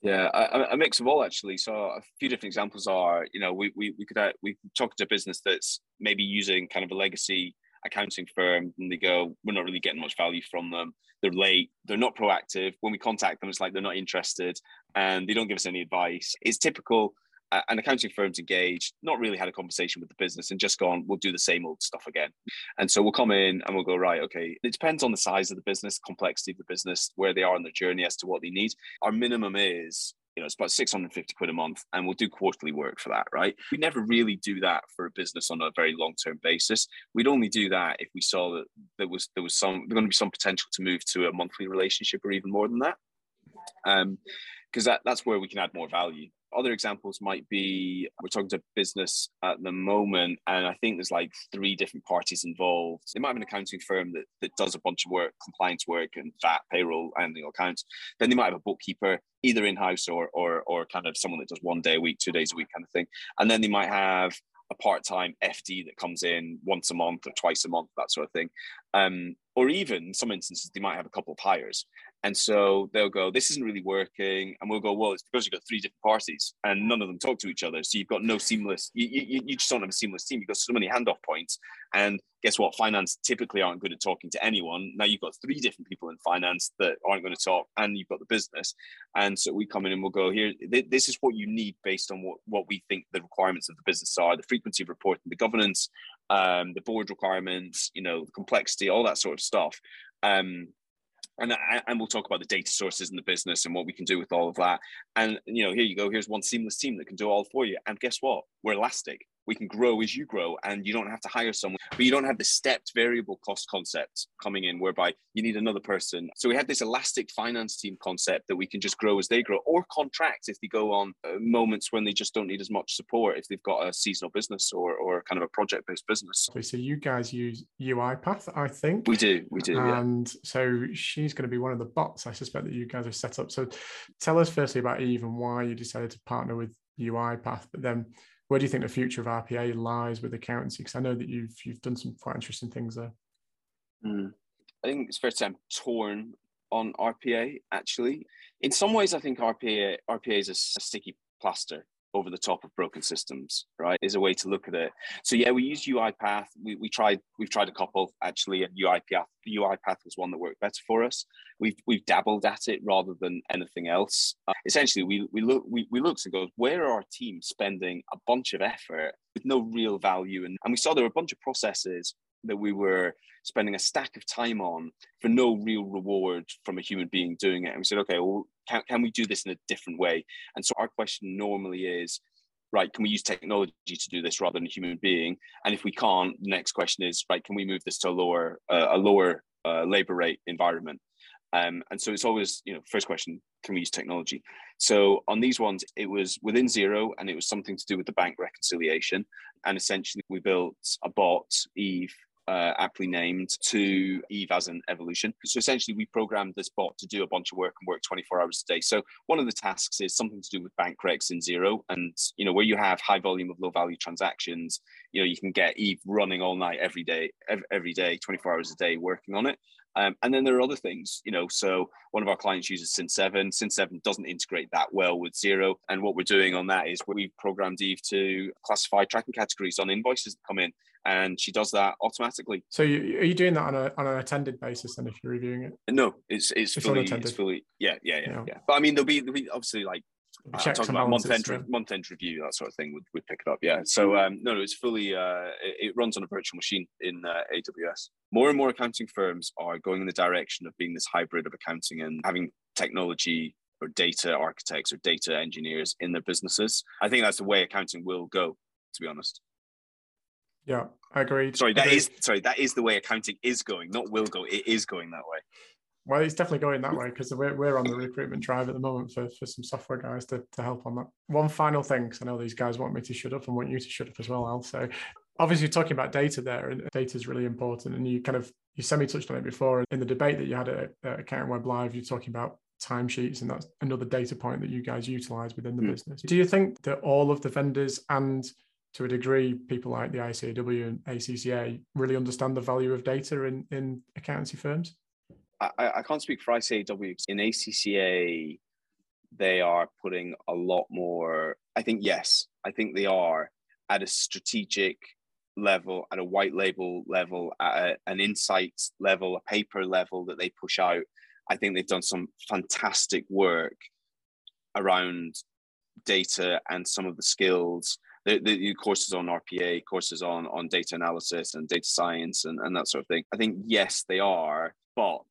Speaker 1: yeah, a, a, mix of all actually. So a few different examples are, you know, we we, we could uh, we talk to a business that's maybe using kind of a legacy accounting firm, and they go, "We're not really getting much value from them. They're late. They're not proactive. When we contact them, it's like they're not interested, and they don't give us any advice." It's typical an accounting firm's engaged, not really had a conversation with the business and just gone, we'll do the same old stuff again. And so we'll come in and we'll go, right, okay, it depends on the size of the business, complexity of the business, where they are in their journey as to what they need. Our minimum is, you know, it's about 650 quid a month and we'll do quarterly work for that, right? We never really do that for a business on a very long-term basis. We'd only do that if we saw that there was there was some there's going to be some potential to move to a monthly relationship or even more than that. Um, because that, that's where we can add more value other examples might be we're talking to business at the moment, and I think there's like three different parties involved. They might have an accounting firm that, that does a bunch of work, compliance work, and VAT, payroll, and annual accounts. Then they might have a bookkeeper, either in house or, or or kind of someone that does one day a week, two days a week, kind of thing. And then they might have a part-time FD that comes in once a month or twice a month, that sort of thing. Um, or even some instances they might have a couple of hires and so they'll go, this isn't really working. And we'll go, well, it's because you've got three different parties and none of them talk to each other. So you've got no seamless, you, you, you just don't have a seamless team. You've got so many handoff points. And guess what? Finance typically aren't good at talking to anyone. Now you've got three different people in finance that aren't going to talk and you've got the business. And so we come in and we'll go, here, this is what you need based on what, what we think the requirements of the business are, the frequency of reporting, the governance, um, the board requirements, you know, the complexity, all that sort of stuff. Um, and and we'll talk about the data sources in the business and what we can do with all of that. And you know, here you go. Here's one seamless team that can do all for you. And guess what? We're elastic we can grow as you grow and you don't have to hire someone but you don't have the stepped variable cost concept coming in whereby you need another person. So we have this elastic finance team concept that we can just grow as they grow or contract if they go on uh, moments when they just don't need as much support if they've got a seasonal business or, or kind of a project based business
Speaker 7: so you guys use uipath i think.
Speaker 1: We do we do
Speaker 7: and
Speaker 1: yeah.
Speaker 7: so she's going to be one of the bots i suspect that you guys have set up. So tell us firstly about eve and why you decided to partner with uipath but then where do you think the future of RPA lies with accountancy? Because I know that you've you've done some quite interesting things there.
Speaker 1: Mm. I think it's say I'm torn on RPA. Actually, in some ways, I think RPA RPA is a sticky plaster over the top of broken systems, right? Is a way to look at it. So yeah, we use UiPath. We, we tried we've tried a couple actually, and UiPath UiPath was one that worked better for us. We've we've dabbled at it rather than anything else. Uh, essentially, we we look we, we looked and go, where are our teams spending a bunch of effort with no real value? And and we saw there were a bunch of processes that we were spending a stack of time on for no real reward from a human being doing it. And we said, okay, well, can, can we do this in a different way? And so our question normally is, right, can we use technology to do this rather than a human being? And if we can't, the next question is, right, can we move this to a lower, uh, a lower uh, labor rate environment? Um, and so it's always, you know, first question, can we use technology? So on these ones, it was within Xero and it was something to do with the bank reconciliation. And essentially we built a bot, Eve, uh, aptly named to Eve as an evolution. So essentially, we programmed this bot to do a bunch of work and work 24 hours a day. So one of the tasks is something to do with bank recs in Xero, and you know where you have high volume of low value transactions, you know you can get Eve running all night every day, every, day, 24 hours a day working on it. Um, and then there are other things, you know. So one of our clients uses Cin7. Cint 7 doesn't integrate that well with Xero. And what we're doing on that is we've programmed Eve to classify tracking categories on invoices that come in and she does that automatically.
Speaker 7: So you, are you doing that on, a, on an attended basis then if you're reviewing it?
Speaker 1: No, it's it's, it's fully it's fully yeah, yeah, yeah, yeah, yeah. But I mean there'll be there'll be obviously like uh, talking about month end yeah. month end review that sort of thing would, would pick it up yeah so um, no no it's fully uh, it, it, runs on a virtual machine in uh, aws more and more accounting firms are going in the direction of being this hybrid of accounting and having technology or data architects or data engineers in their businesses i think that's the way accounting will go to be honest
Speaker 3: Yeah, agreed.
Speaker 1: Sorry, that
Speaker 3: agreed.
Speaker 1: is sorry, that is the way accounting is going, not will go. It is going that way.
Speaker 3: Well, it's definitely going that way because we're, we're on the recruitment drive at the moment for, for some software guys to, to help on that. One final thing, because I know these guys want me to shut up and want you to shut up as well, Al. So obviously you're talking about data there and data is really important. And you kind of, you semi touched on it before in the debate that you had at, at Accounting Web Live, you're talking about timesheets and that's another data point that you guys utilize within the
Speaker 1: Mm.
Speaker 3: business. Do you think that all of the vendors and to a degree, people like the ICAEW and ACCA really understand the value of data in, in accountancy firms?
Speaker 1: I, I can't speak for ICAEW. In ACCA, they are putting a lot more. I think yes, I think they are at a strategic level, at a white label level, at a, an insights level, a paper level that they push out. I think they've done some fantastic work around data and some of the skills. The, courses on RPA, courses on on data analysis and data science and, and that sort of thing. I think yes, they are, but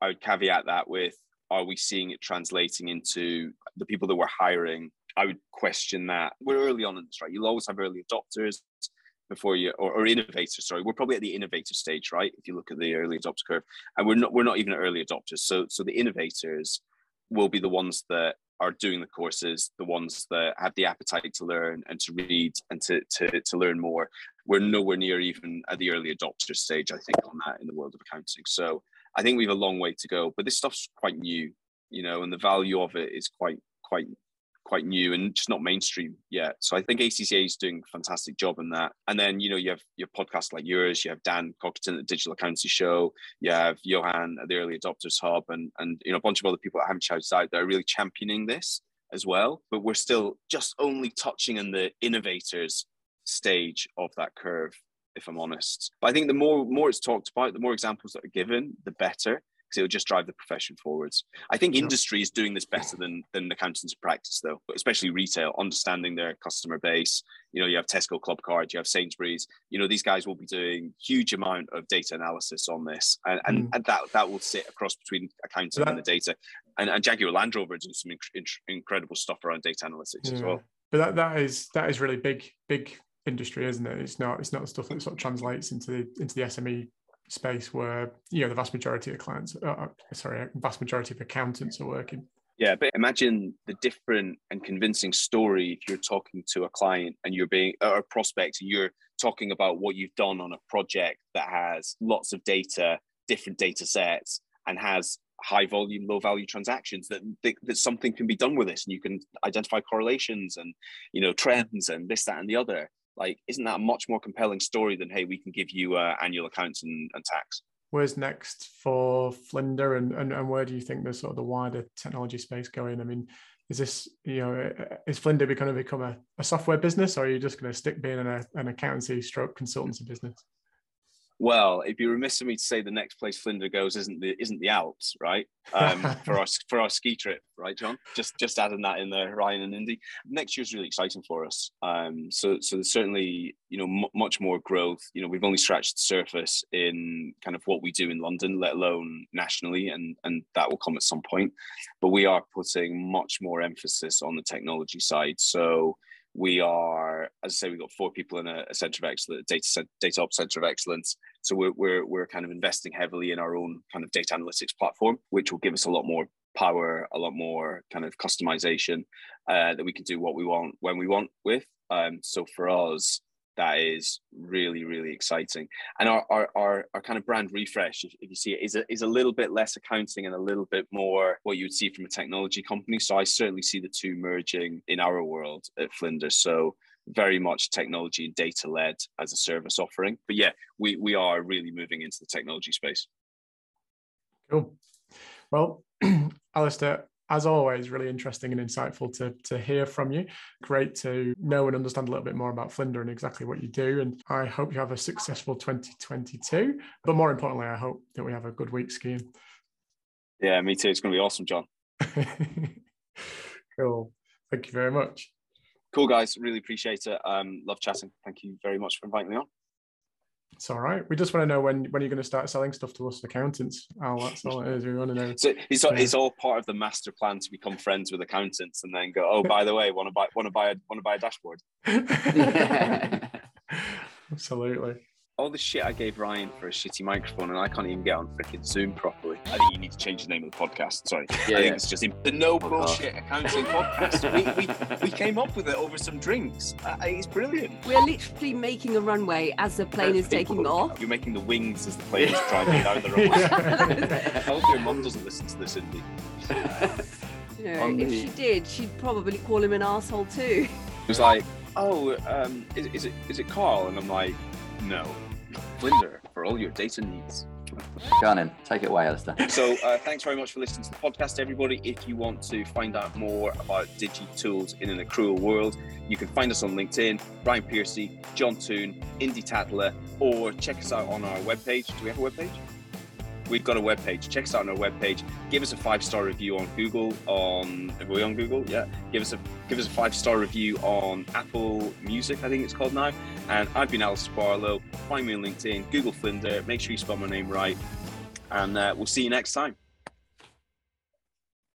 Speaker 1: I would caveat that with are we seeing it translating into the people that we're hiring? I would question that. We're early on in this, right? You'll always have early adopters before you or, or innovators, sorry. We're probably at the innovator stage, right? If you look at the early adopter curve. And we're not we're not even early adopters. So so the innovators will be the ones that are doing the courses, the ones that have the appetite to learn and to read and to to, to learn more. We're nowhere near even at the early adopter stage, I think, on that in the world of accounting. So I think we have a long way to go, but this stuff's quite new, you know, and the value of it is quite, quite, quite new and just not mainstream yet. So I think ACCA is doing a fantastic job in that. And then, you know, you have your podcast like yours, you have Dan Cockerton at the Digital Accountancy Show, you have Johan at the Early Adopters Hub, and and you know a bunch of other people that haven't shouted out that are really championing this as well. But we're still just only touching on the innovators stage of that curve if I'm honest. But I think the more more it's talked about, the more examples that are given, the better, because it'll just drive the profession forwards. I think industry is doing this better than than accountants in practice, though, but especially retail, understanding their customer base. You know, you have Tesco Club Card, you have Sainsbury's. You know, these guys will be doing huge amount of data analysis on this, and and,
Speaker 3: Mm.
Speaker 1: and that that will sit across between accounting and the data. And, and Jaguar Land Rover doing some inc- inc- incredible stuff around data analytics as well.
Speaker 3: But that, that is that is really big big industry, isn't it? It's not it's not the stuff that sort of translates into the into the SME space where you know the vast majority of clients, uh, uh, sorry, vast majority of accountants are working.
Speaker 1: Yeah, but imagine the different and convincing story if you're talking to a client and you're being a prospect and you're talking about what you've done on a project that has lots of data, different data sets, and has high volume, low value transactions that, that that something can be done with this and you can identify correlations and you know trends and this, that, and the other. Like, isn't that a much more compelling story than hey, we can give you uh, annual accounts and, and tax?
Speaker 3: Where's next for Flinder, and, and and where do you think the sort of the wider technology space going? I mean, is this you know is Flinder going to become a, a software business, or are you just going to stick being an, an accountancy stroke consultancy business?
Speaker 1: Well, it'd be remiss of me to say the next place Flinder goes isn't the isn't the Alps, right? Um, for our for our ski trip, right, John? Just just adding that in there, Ryan and Indy. Next year's really exciting for us. Um, so so there's certainly you know m- much more growth. You know, we've only scratched the surface in kind of what we do in London, let alone nationally, and and that will come at some point. But we are putting much more emphasis on the technology side. So we are, as I say, we've got four people in a, a center of excellence, data data ops center of excellence. So we're, we're we're kind of investing heavily in our own kind of data analytics platform, which will give us a lot more power, a lot more kind of customization uh, that we can do what we want when we want with. Um, so for us, that is really really exciting. And our our our, our kind of brand refresh, if, if you see it, is a, is a little bit less accounting and a little bit more what you would see from a technology company. So I certainly see the two merging in our world at Flinders. So very much technology and data led as a service offering. But yeah, we we are really moving into the technology space.
Speaker 3: Cool. Well, Alistair, as always, really interesting and insightful to, to hear from you. Great to know and understand a little bit more about Flinder and exactly what you do. And I hope you have a successful 2022. But more importantly, I hope that we have a good week skiing.
Speaker 1: Yeah, me too. It's going to be awesome, John.
Speaker 3: cool. Thank you very much.
Speaker 1: Cool, guys. Really appreciate it. Um, love chatting. Thank you very much for inviting me on.
Speaker 3: It's all right. We just want to know when when you're going to start selling stuff to us accountants. Oh, that's all it is. We want to know.
Speaker 1: So it's all,
Speaker 3: Yeah.
Speaker 1: it's all part of the master plan to become friends with accountants, and then go. Oh, by the way, want to buy want to buy a want to buy a dashboard.
Speaker 7: Absolutely.
Speaker 1: All the shit I gave Ryan for a shitty microphone, and I can't even get on freaking Zoom properly. I think you need to change the name of the podcast. Sorry,
Speaker 2: Yeah,
Speaker 1: I
Speaker 2: yeah.
Speaker 1: think it's just the No
Speaker 2: Podcast.
Speaker 1: Bullshit Accounting Podcast. We, we, we came up with it over some drinks. Uh, it's brilliant.
Speaker 4: We're literally making a runway as the plane is taking off.
Speaker 1: You're making the wings as the plane is driving down the runway.
Speaker 7: Yeah.
Speaker 1: I hope your mum doesn't listen to this, Indy.
Speaker 4: You know, if
Speaker 2: the-
Speaker 4: she did, she'd probably call him an asshole too.
Speaker 1: It was like, oh, um, is, is it is it Carl? And I'm like, no, Flinder for all your data needs.
Speaker 2: Go on in, take it away, Alistair.
Speaker 1: So uh, thanks very much for listening to the podcast, everybody. If you want to find out more about Digi Tools in an accrual world, you can find us on LinkedIn, Brian Piercy, John Toon, Indy Tatler, or check us out on our webpage. Do we have a webpage? We've got a webpage. Check us out on our webpage. Give us a five star review on Google. On are we on Google? Yeah. Give us a give us a five star review on Apple Music. I think it's called now. And I've been Alice Barlow. Find me on LinkedIn. Google Flinder. Make sure you spell my name right. And uh, we'll see you next time.